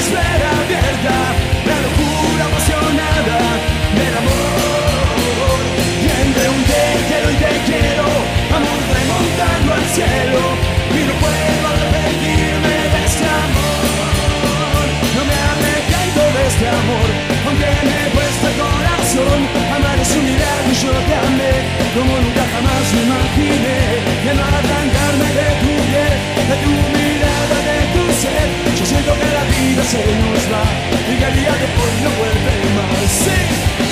Speaker 6: espera abierta, la locura apasionada del amor. Y entre un te quiero y te quiero, vamos remontando al cielo, y no puedo arrepentirme de este amor. No me arrepiento de este amor, aunque me cueste el corazón, amar es un milagro y yo te amé, como nunca jamás me imaginé, de no que la vida se nos va y que el día de hoy no vuelve más. Sí.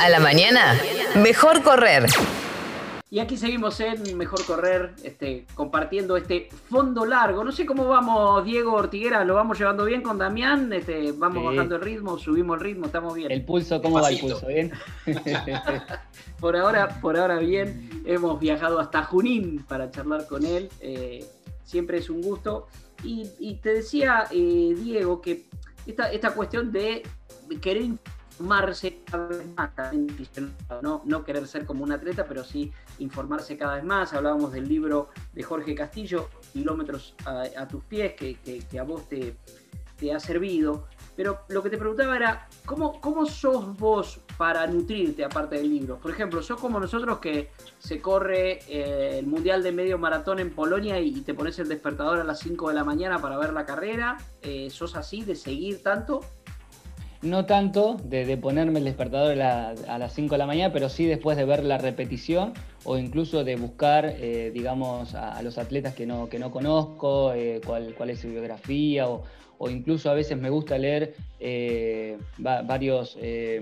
Speaker 1: A la mañana, mejor correr.
Speaker 2: Y aquí seguimos en Mejor Correr, este, compartiendo este fondo largo. No sé cómo vamos, Diego Ortiguera, ¿lo vamos llevando bien con Damián? Este, ¿Vamos
Speaker 4: Sí.
Speaker 2: bajando el ritmo? ¿Subimos el ritmo? ¿Estamos bien?
Speaker 4: El pulso, ¿cómo va el pulso? ¿Bien?
Speaker 2: Por ahora, por ahora bien, hemos viajado hasta Junín para charlar con él. eh, siempre es un gusto. Y, y te decía, eh, Diego, que esta, esta cuestión de querer informarse cada vez más, también, no, no querer ser como un atleta, pero sí informarse cada vez más. Hablábamos del libro de Jorge Castillo, Kilómetros a, tus pies, que, que- a vos te, te ha servido. Pero lo que te preguntaba era, ¿cómo, ¿cómo sos vos para nutrirte aparte del libro? Por ejemplo, sos como nosotros que se corre eh, el Mundial de Medio Maratón en Polonia y, y te pones el despertador a las 5 de la mañana para ver la carrera. Eh, ¿Sos así de seguir tanto?
Speaker 4: No tanto de, ponerme el despertador a, la- a las 5 de la mañana, pero sí después de ver la repetición o incluso de buscar, eh, digamos, a, a los atletas que no, que no conozco, eh, cuál, cuál es su biografía o, o incluso a veces me gusta leer eh, va- varios, eh,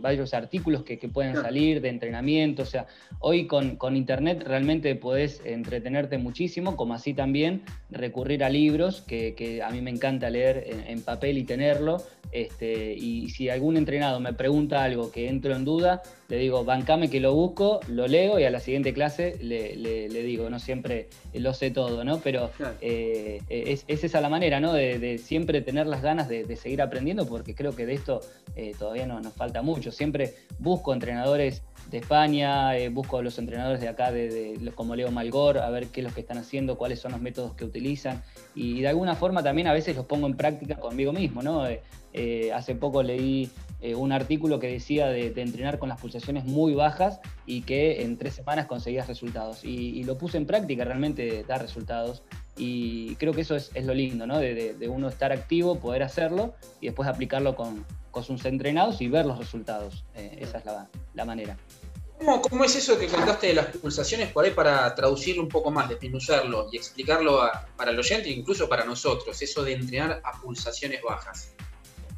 Speaker 4: varios artículos que, que pueden
Speaker 2: Claro.
Speaker 4: salir de entrenamiento. O sea, hoy con, con internet realmente podés entretenerte muchísimo, como así también recurrir a libros, que, que a mí me encanta leer en, en papel y tenerlo. Este, y si algún entrenado me pregunta algo que entro en duda, le digo, bancame que lo busco, lo leo y a la siguiente clase le, le- le digo, no siempre lo sé todo, ¿no? Pero
Speaker 2: Claro.
Speaker 4: eh, es, es esa la manera, ¿no? De, de siempre tener las ganas de, de seguir aprendiendo, porque creo que de esto eh, todavía no, nos falta mucho. Siempre busco entrenadores de España, eh, busco a los entrenadores de acá, de, de- como Leo Malgor, a ver qué es lo que están haciendo, cuáles son los métodos que utilizan. Y de alguna forma también a veces los pongo en práctica conmigo mismo, ¿no? Eh, hace poco leí un artículo que decía de, de entrenar con las pulsaciones muy bajas y que en tres semanas conseguías resultados. Y, y lo puse en práctica, realmente da resultados. Y creo que eso es, es lo lindo, ¿no? De, de- de uno estar activo, poder hacerlo y después aplicarlo con, con sus entrenados y ver los resultados. Eh, esa es la, la manera.
Speaker 3: ¿Cómo, cómo es eso que contaste de las pulsaciones por ahí para traducirlo un poco más, desminuzarlo y explicarlo a- para el oyente e incluso para nosotros? Eso de entrenar a pulsaciones bajas.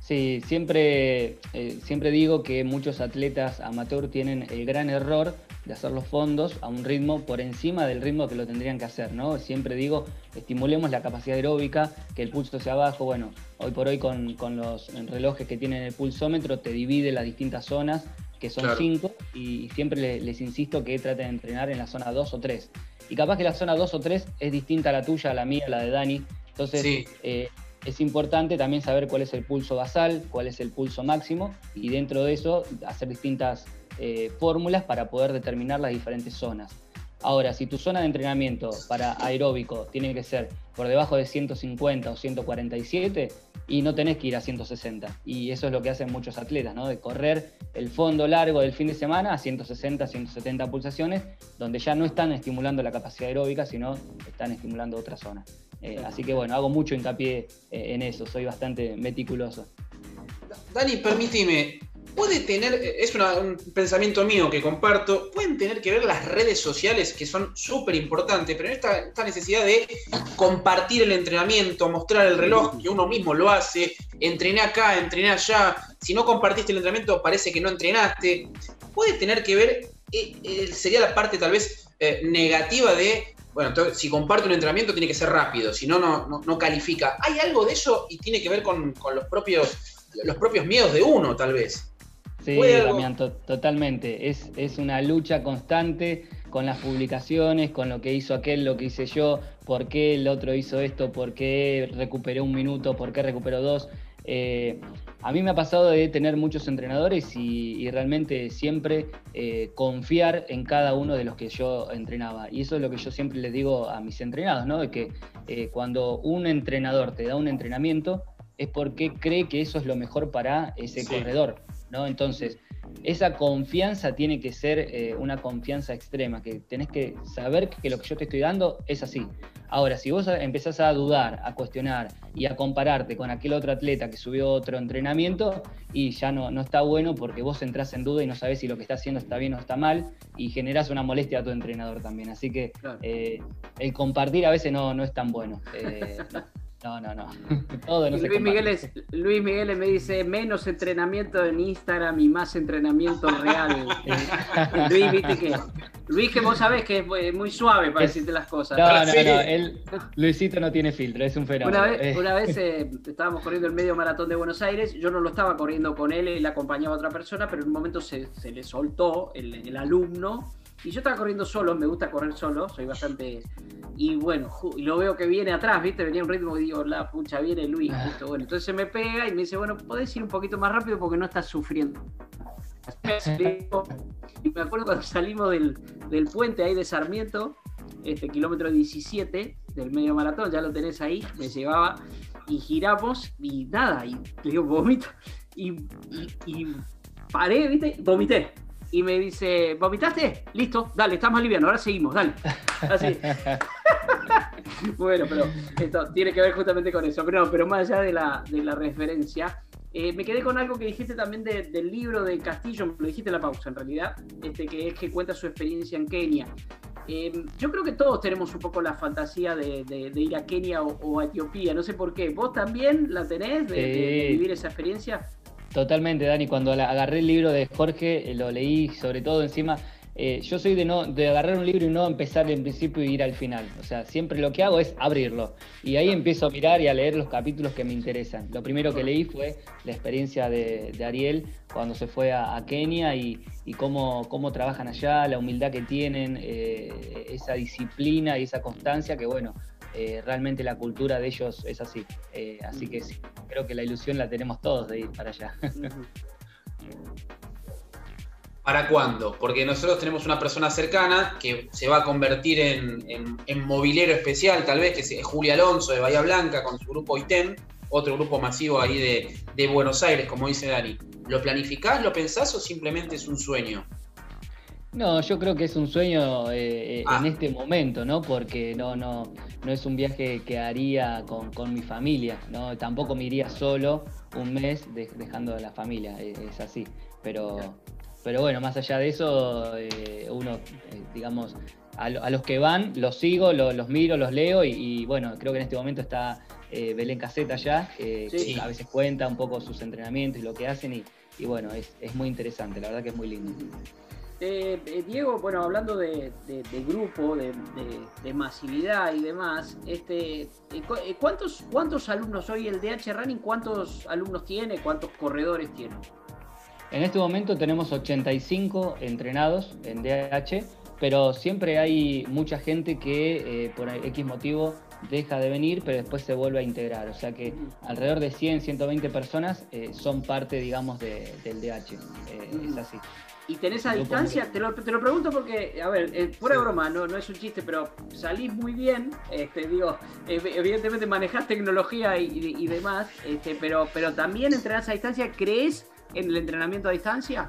Speaker 4: Sí, siempre, eh, siempre digo que muchos atletas amateur tienen el gran error de hacer los fondos a un ritmo por encima del ritmo que lo tendrían que hacer, ¿no? Siempre digo, estimulemos la capacidad aeróbica, que el pulso sea bajo. Bueno, hoy por hoy con, con los relojes que tienen el pulsómetro te divide las distintas zonas, que son
Speaker 3: Claro.
Speaker 4: cinco, y siempre le- les insisto que traten de entrenar en la zona 2 o 3. Y capaz que la zona 2 o 3 es distinta a la tuya, a la mía, a la de Dani. Entonces,
Speaker 3: Sí.
Speaker 4: eh, es importante también saber cuál es el pulso basal, cuál es el pulso máximo y dentro de eso hacer distintas eh, fórmulas para poder determinar las diferentes zonas. Ahora, si tu zona de entrenamiento para aeróbico tiene que ser por debajo de 150 o 147 y no tenés que ir a 160. Y eso es lo que hacen muchos atletas, ¿no? De correr el fondo largo del fin de semana a 160, 170 pulsaciones, donde ya no están estimulando la capacidad aeróbica, sino están estimulando otra zona. Eh, así que bueno, hago mucho hincapié eh, en eso, soy bastante meticuloso.
Speaker 3: Dani, permíteme, puede tener, es una- un pensamiento mío que comparto, pueden tener que ver las redes sociales que son súper importantes, pero esta, necesidad de compartir el entrenamiento, mostrar el reloj, que uno mismo lo hace, entrené acá, entrené allá, si no compartiste el entrenamiento parece que no entrenaste, puede tener que ver, eh, eh, sería la parte tal vez eh, negativa de, bueno, si comparto un entrenamiento tiene que ser rápido, si no, no califica. ¿Hay algo de eso y tiene que ver con, con los propios los propios miedos de uno, tal vez.
Speaker 4: Sí. Damián, to- totalmente. Es, es una lucha constante con las publicaciones, con lo que hizo aquel, lo que hice yo, por qué el otro hizo esto, por qué recuperé un minuto, por qué recuperó dos. Eh, a mí me ha pasado de tener muchos entrenadores y, y realmente siempre eh, confiar en cada uno de los que yo entrenaba. Y eso es lo que yo siempre les digo a mis entrenados, ¿no? De que eh, cuando un entrenador te da un entrenamiento es porque cree que eso es lo mejor para ese
Speaker 3: Sí.
Speaker 4: corredor, ¿no? Entonces, esa confianza tiene que ser eh, una confianza extrema, que tenés que saber que lo que yo te estoy dando es así. Ahora, si vos empezás a dudar, a cuestionar y a compararte con aquel otro atleta que subió otro entrenamiento, y ya no, no está bueno porque vos entras en duda y no sabés si lo que está haciendo está bien o está mal, y generás una molestia a tu entrenador también. Así que
Speaker 2: Claro.
Speaker 4: eh, el compartir a veces no, no es tan bueno. Eh, No, no, no. Todo no se
Speaker 2: Luis. Miguel es- Luis Miguel me dice menos entrenamiento en Instagram y más entrenamiento real. Luis, viste que. Luis, que vos sabés que es muy- suave para
Speaker 4: Es-
Speaker 2: decirte las cosas.
Speaker 4: No, no, no, él, Luisito no tiene filtro, es un fenómeno.
Speaker 2: Una vez,
Speaker 4: Eh,
Speaker 2: una vez eh, estábamos corriendo el medio maratón de Buenos Aires, yo no lo estaba corriendo con él, él acompañaba a otra persona, pero en un momento se, se le soltó el, el alumno y yo estaba corriendo solo, me gusta correr solo, soy bastante... Y bueno, lo veo que viene atrás, ¿viste? Venía un ritmo y digo, la pucha, viene Luis. justo. Bueno, entonces se me pega y me dice, bueno, podés ir un poquito más rápido porque no estás sufriendo. Y me acuerdo cuando salimos del, del puente ahí de Sarmiento, este kilómetro 17 del medio maratón, ya lo tenés ahí, me llevaba y giramos y nada, y le digo, vomito. Y, y- y paré, ¿viste? Vomité. Y me dice, ¿vomitaste? Listo, dale, estás más liviano, ahora seguimos, dale. Así. bueno, pero esto tiene que ver justamente con eso. Pero no, pero más allá de la, de la referencia, eh, me quedé con algo que dijiste también de- del libro de Castillo, lo dijiste en la pausa en realidad, este, que es que cuenta su experiencia en Kenia. Eh, yo creo que todos tenemos un poco la fantasía de, de- de ir a Kenia o, o a Etiopía, no sé por qué. ¿Vos también la tenés de, de- vivir esa experiencia?
Speaker 4: Totalmente, Dani. Cuando agarré el libro de Jorge, eh, lo leí sobre todo encima. eh, yo soy de no de agarrar un libro y no empezar en principio y ir al final. O sea, siempre lo que hago es abrirlo. Y ahí empiezo a mirar y a leer los capítulos que me interesan. Lo primero que leí fue la experiencia de, de Ariel cuando se fue a, a Kenia y, y cómo, cómo trabajan allá, la humildad que tienen, eh, esa disciplina y esa constancia que, bueno, eh, realmente la cultura de ellos es así. Eh, así que sí, creo que la ilusión la tenemos todos de ir para allá.
Speaker 3: ¿Para cuándo? Porque nosotros tenemos una persona cercana que se va a convertir en, en- en movilero especial, tal vez, que es Julia Alonso de Bahía Blanca con su grupo ITEM, otro grupo masivo ahí de, de Buenos Aires, como dice Dani. ¿Lo planificás, lo pensás o simplemente es un sueño?
Speaker 4: No, yo creo que es un sueño eh, eh,
Speaker 3: Ah.
Speaker 4: en este momento, ¿no? Porque no, no, no es un viaje que haría con, con mi familia, ¿no? Tampoco me iría solo un mes de- dejando a la familia, eh, es así. Pero, pero bueno, más allá de eso, eh, uno, eh, digamos, a, a los que van, los sigo, lo- los miro, los leo y, y, bueno, creo que en este momento está Belén Caseta ya, que
Speaker 2: Sí.
Speaker 4: que a veces cuenta un poco sus entrenamientos y lo que hacen y, y bueno, es, es muy interesante, la verdad que es muy lindo.
Speaker 2: Eh, eh, Diego, bueno, hablando de, de- de grupo, de, masividad y demás, este, eh, cu- ¿cuántos, ¿cuántos alumnos hoy el DH Running? ¿Cuántos alumnos tiene? ¿Cuántos corredores tiene?
Speaker 4: En este momento tenemos 85 entrenados en DH, pero siempre hay mucha gente que eh, por X motivo deja de venir, pero después se vuelve a integrar. O sea que alrededor de 100, 120 personas eh, son parte, digamos, de- del DH. Eh, es así.
Speaker 2: ¿Y tenés a distancia? Te lo, te lo pregunto porque, a ver, eh, fuera de broma, no, no es un chiste, pero salís muy bien, este, digo, ev- evidentemente manejás tecnología y, y- y demás, este, pero, pero también entrenás a distancia, ¿crees en el entrenamiento a distancia?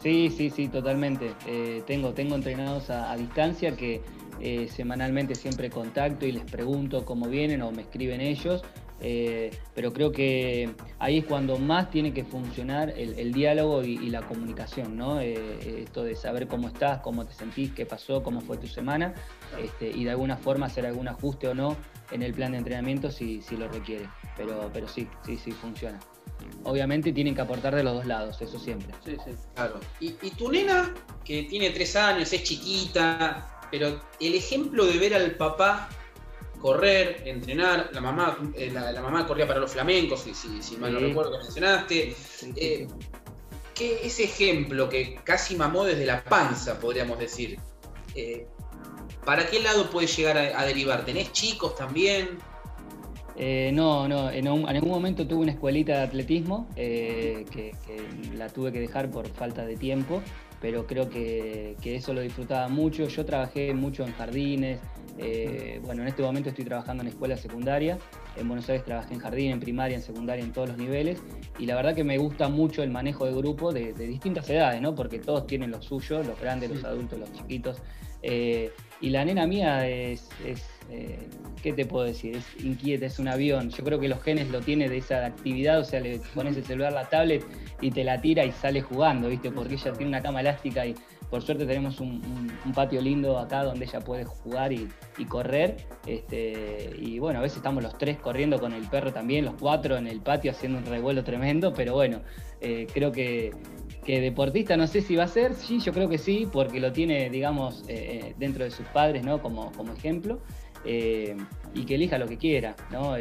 Speaker 4: Sí, sí, sí, totalmente. Eh, tengo, tengo entrenados a, a distancia que eh, semanalmente siempre contacto y les pregunto cómo vienen o me escriben ellos. Eh, pero creo que ahí es cuando más tiene que funcionar el, el diálogo y, y la comunicación, ¿no? Eh, esto de saber cómo estás, cómo te sentís, qué pasó, cómo fue tu semana, este, y de alguna forma hacer algún ajuste o no en el plan de entrenamiento si, si lo requiere. Pero, pero sí, sí, sí, funciona. Obviamente tienen que aportar de los dos lados, eso siempre.
Speaker 2: Sí, sí.
Speaker 3: Claro. Y, y tu nena, que tiene tres años, es chiquita, pero el ejemplo de ver al papá correr, entrenar, la mamá, eh, la, la mamá corría para los flamencos, si, si, si mal no
Speaker 4: Sí.
Speaker 3: recuerdo que mencionaste. Eh, que ese ejemplo que casi mamó desde la panza, podríamos decir, eh, ¿para qué lado puede llegar a, a derivar? ¿Tenés chicos también?
Speaker 4: Eh, no, no, en, un- en algún momento tuve una escuelita de atletismo eh, que, que la tuve que dejar por falta de tiempo, pero creo que, que eso lo disfrutaba mucho. Yo trabajé mucho en jardines, eh, bueno, en este momento estoy trabajando en escuela secundaria, en Buenos Aires trabajé en jardín, en primaria, en secundaria, en todos los niveles, y la verdad que me gusta mucho el manejo de grupo de, de distintas edades, ¿no? Porque todos tienen lo suyo, los grandes, los adultos, los chiquitos. Eh, y la nena mía es, eh, ¿qué te puedo decir? Es inquieta, es un avión. Yo creo que los genes lo tiene de esa actividad, o sea, le pones el celular, la tablet y te la tira y sale jugando, ¿viste? Porque ella tiene una cama elástica y por suerte tenemos un, patio lindo acá donde ella puede jugar y, correr. Este, y bueno, a veces estamos los tres corriendo con el perro también, los cuatro en el patio haciendo un revuelo tremendo, pero bueno, eh, creo que, deportista no sé si va a ser, sí, yo creo que sí, porque lo tiene, digamos, eh, eh, dentro de sus padres, ¿no? Como, como ejemplo. y que elija lo que quiera, ¿no?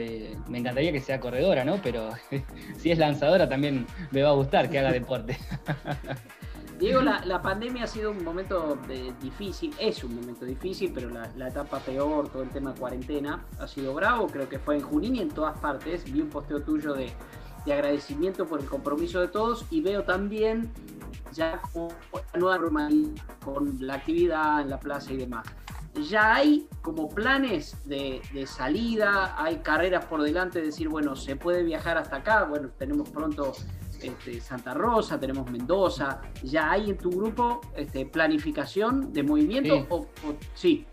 Speaker 4: me encantaría que sea corredora, ¿no? Pero si es lanzadora también me va a gustar que haga deporte.
Speaker 2: Diego, la, pandemia ha sido un momento eh, difícil, es un momento difícil, pero la, etapa peor, todo el tema cuarentena, ha sido bravo. Creo que fue en Junín y en todas partes. Vi un posteo tuyo de, agradecimiento por el compromiso de todos y veo también ya con la nueva con la actividad en la plaza y demás. Ya hay como planes de, de, salida, hay carreras por delante, decir, bueno, se puede viajar hasta acá, bueno, tenemos pronto este, Santa Rosa, tenemos Mendoza. ¿Ya hay en tu grupo este, planificación de movimiento?
Speaker 4: Sí.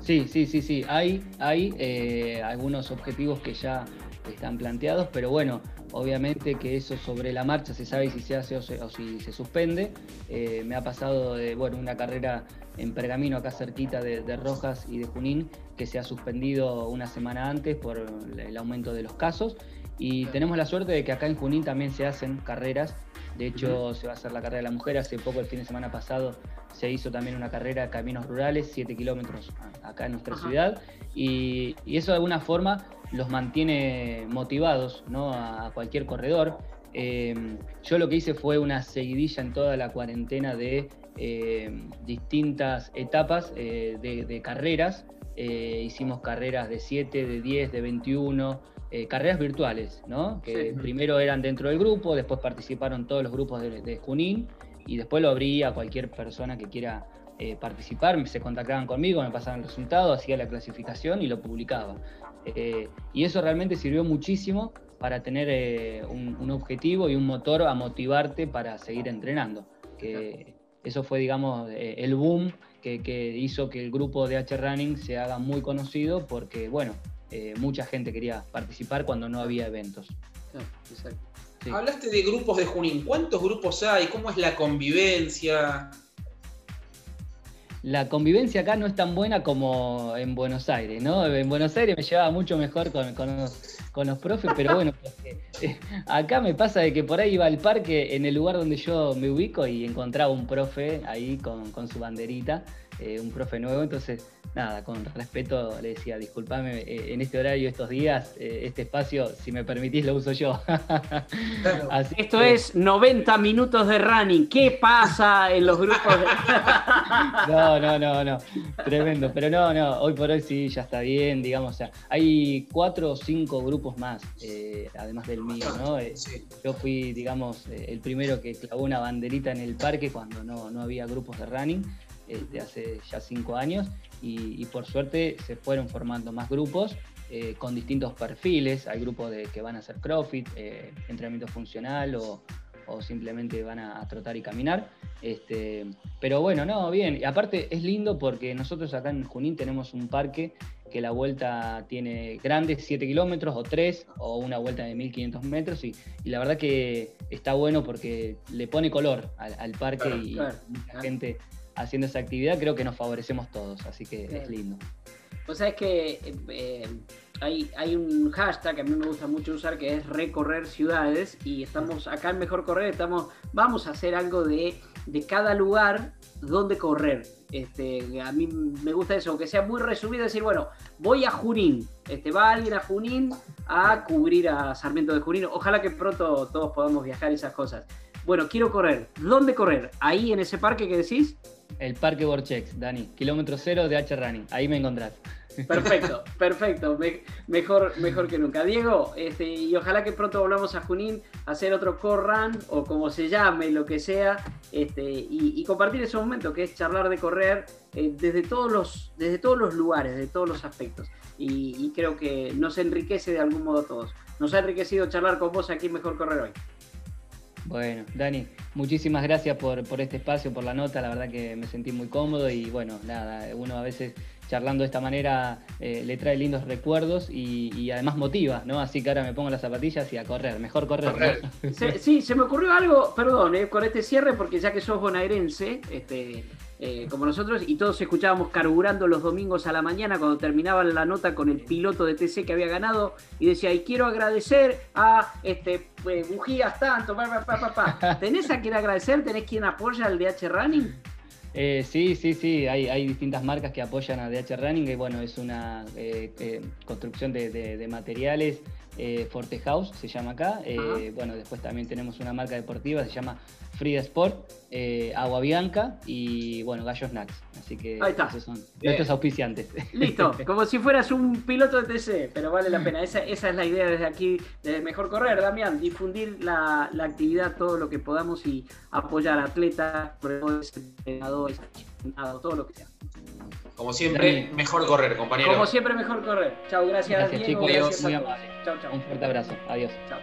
Speaker 4: sí. Sí, sí, sí, Hay, hay eh, algunos objetivos que ya están planteados, pero bueno, obviamente que eso sobre la marcha se sabe si se hace o, si se suspende. Eh, me ha pasado de bueno, una carrera en Pergamino, acá cerquita de, de, Rojas y de Junín, que se ha suspendido una semana antes por el aumento de los casos. Y tenemos la suerte de que acá en Junín también se hacen carreras. De hecho, se va a hacer la carrera de la mujer. Hace poco, el fin de semana pasado, se hizo también una carrera de caminos rurales, 7 kilómetros acá en nuestra ciudad. Y, eso de alguna forma los mantiene motivados ¿no? a, cualquier corredor. Eh, yo lo que hice fue una seguidilla en toda la cuarentena de eh, distintas etapas eh, de, carreras. hicimos carreras de 7, de 10, de 21, eh, carreras virtuales, ¿no? Que primero eran dentro del grupo, después participaron todos los grupos de, Junín y después lo abrí a cualquier persona que quiera eh, participar, se contactaban conmigo, me pasaban el resultado, hacía la clasificación y lo publicaba. Eh, y eso realmente sirvió muchísimo para tener un, objetivo y un motor a motivarte para seguir entrenando. Que eso fue, digamos, el boom que, que, hizo que el grupo de H Running se haga muy conocido porque, bueno, eh, mucha gente quería participar cuando no había eventos.
Speaker 3: Hablaste de grupos de Junín. ¿Cuántos grupos hay? ¿Cómo es la convivencia?
Speaker 4: La convivencia acá no es tan buena como en Buenos Aires, ¿no? En Buenos Aires me llevaba mucho mejor con, los, profes, pero bueno, eh, acá me pasa de que por ahí iba al parque en el lugar donde yo me ubico y encontraba un profe ahí con, su banderita, eh, un profe nuevo, entonces nada, con respeto le decía, disculpame, eh, en este horario, estos días, eh, este espacio, si me permitís, lo uso yo.
Speaker 2: Esto es 90 minutos de running. ¿Qué pasa en los grupos?
Speaker 4: no, no, no, no. Tremendo. Pero no, no, hoy por hoy sí, ya está bien, digamos. O sea, hay cuatro o cinco grupos más, eh, además del mío, ¿no? Yo fui, digamos, el primero que clavó una banderita en el parque cuando no, no había grupos de running. Este, hace ya cinco años y, por suerte se fueron formando más grupos eh, con distintos perfiles. Hay grupos de, que van a hacer CrossFit, eh, entrenamiento funcional o, simplemente van a, trotar y caminar. Este, pero bueno, no, bien. Y aparte es lindo porque nosotros acá en Junín tenemos un parque que la vuelta tiene grandes 7 kilómetros o 3 o una vuelta de 1500 metros y, la verdad que está bueno porque le pone color al, parque y mucha gente haciendo esa actividad, creo que nos favorecemos todos, así que es lindo.
Speaker 2: Pues sabes que eh, hay, un hashtag que a mí me gusta mucho usar que es recorrer ciudades y estamos acá en Mejor Correr, estamos, vamos a hacer algo de, de cada lugar donde correr. Este, a mí me gusta eso, que sea muy resumido, decir, bueno, voy a Junín, este, va alguien a Junín a cubrir a Sarmiento de Junín, ojalá que pronto todos podamos viajar esas cosas. Bueno, quiero correr, ¿dónde correr? ¿Ahí en ese parque que decís?
Speaker 4: El Parque Borchex, Dani, kilómetro cero de H Running. Ahí me encontrás.
Speaker 2: Perfecto, perfecto. mejor, mejor que nunca. Diego, este, y ojalá que pronto volvamos a Junín a hacer otro core run o como se llame, lo que sea, este, y, compartir ese momento que es charlar de correr eh, desde, todos los, desde todos los lugares, de todos los aspectos. Y, y, creo que nos enriquece de algún modo a todos. Nos ha enriquecido charlar con vos aquí en Mejor Correr hoy.
Speaker 4: Bueno, Dani, muchísimas gracias por, por este espacio, por la nota, la verdad que me sentí muy cómodo y bueno, nada, uno a veces charlando de esta manera eh, le trae lindos recuerdos y, además motiva, ¿no? Así que ahora me pongo las zapatillas y a correr, mejor correr.
Speaker 2: sí, se me ocurrió algo, perdón, eh, con este cierre, porque ya que sos bonaerense, este, eh, como nosotros, y todos escuchábamos carburando los domingos a la mañana cuando terminaban la nota con el piloto de TC que había ganado, y decía, y quiero agradecer a este, bujías tanto, pa, pa, pa, ¿tenés a quien agradecer? ¿Tenés quien apoya al DH Running?
Speaker 4: Eh, sí, sí, sí, hay, distintas marcas que apoyan a DH Running, y bueno, es una eh, eh, construcción de, materiales, Forte House se llama acá, bueno, después también tenemos una marca deportiva, se llama Frida Sport, Agua Bianca y bueno, Gallo Snacks, así que esos son nuestros auspiciantes.
Speaker 2: Listo, como si fueras un piloto de TC, pero vale la pena, esa, es la idea desde aquí de Mejor Correr, Damián, difundir la, actividad, todo lo que podamos y apoyar a atletas, entrenadores, todo lo que sea.
Speaker 3: Como siempre, mejor correr, compañero.
Speaker 2: Como siempre, mejor correr. Chao, gracias.
Speaker 4: Gracias, chicos. Gracias muy amable. Chao, chao. Un fuerte abrazo. Adiós. Chao.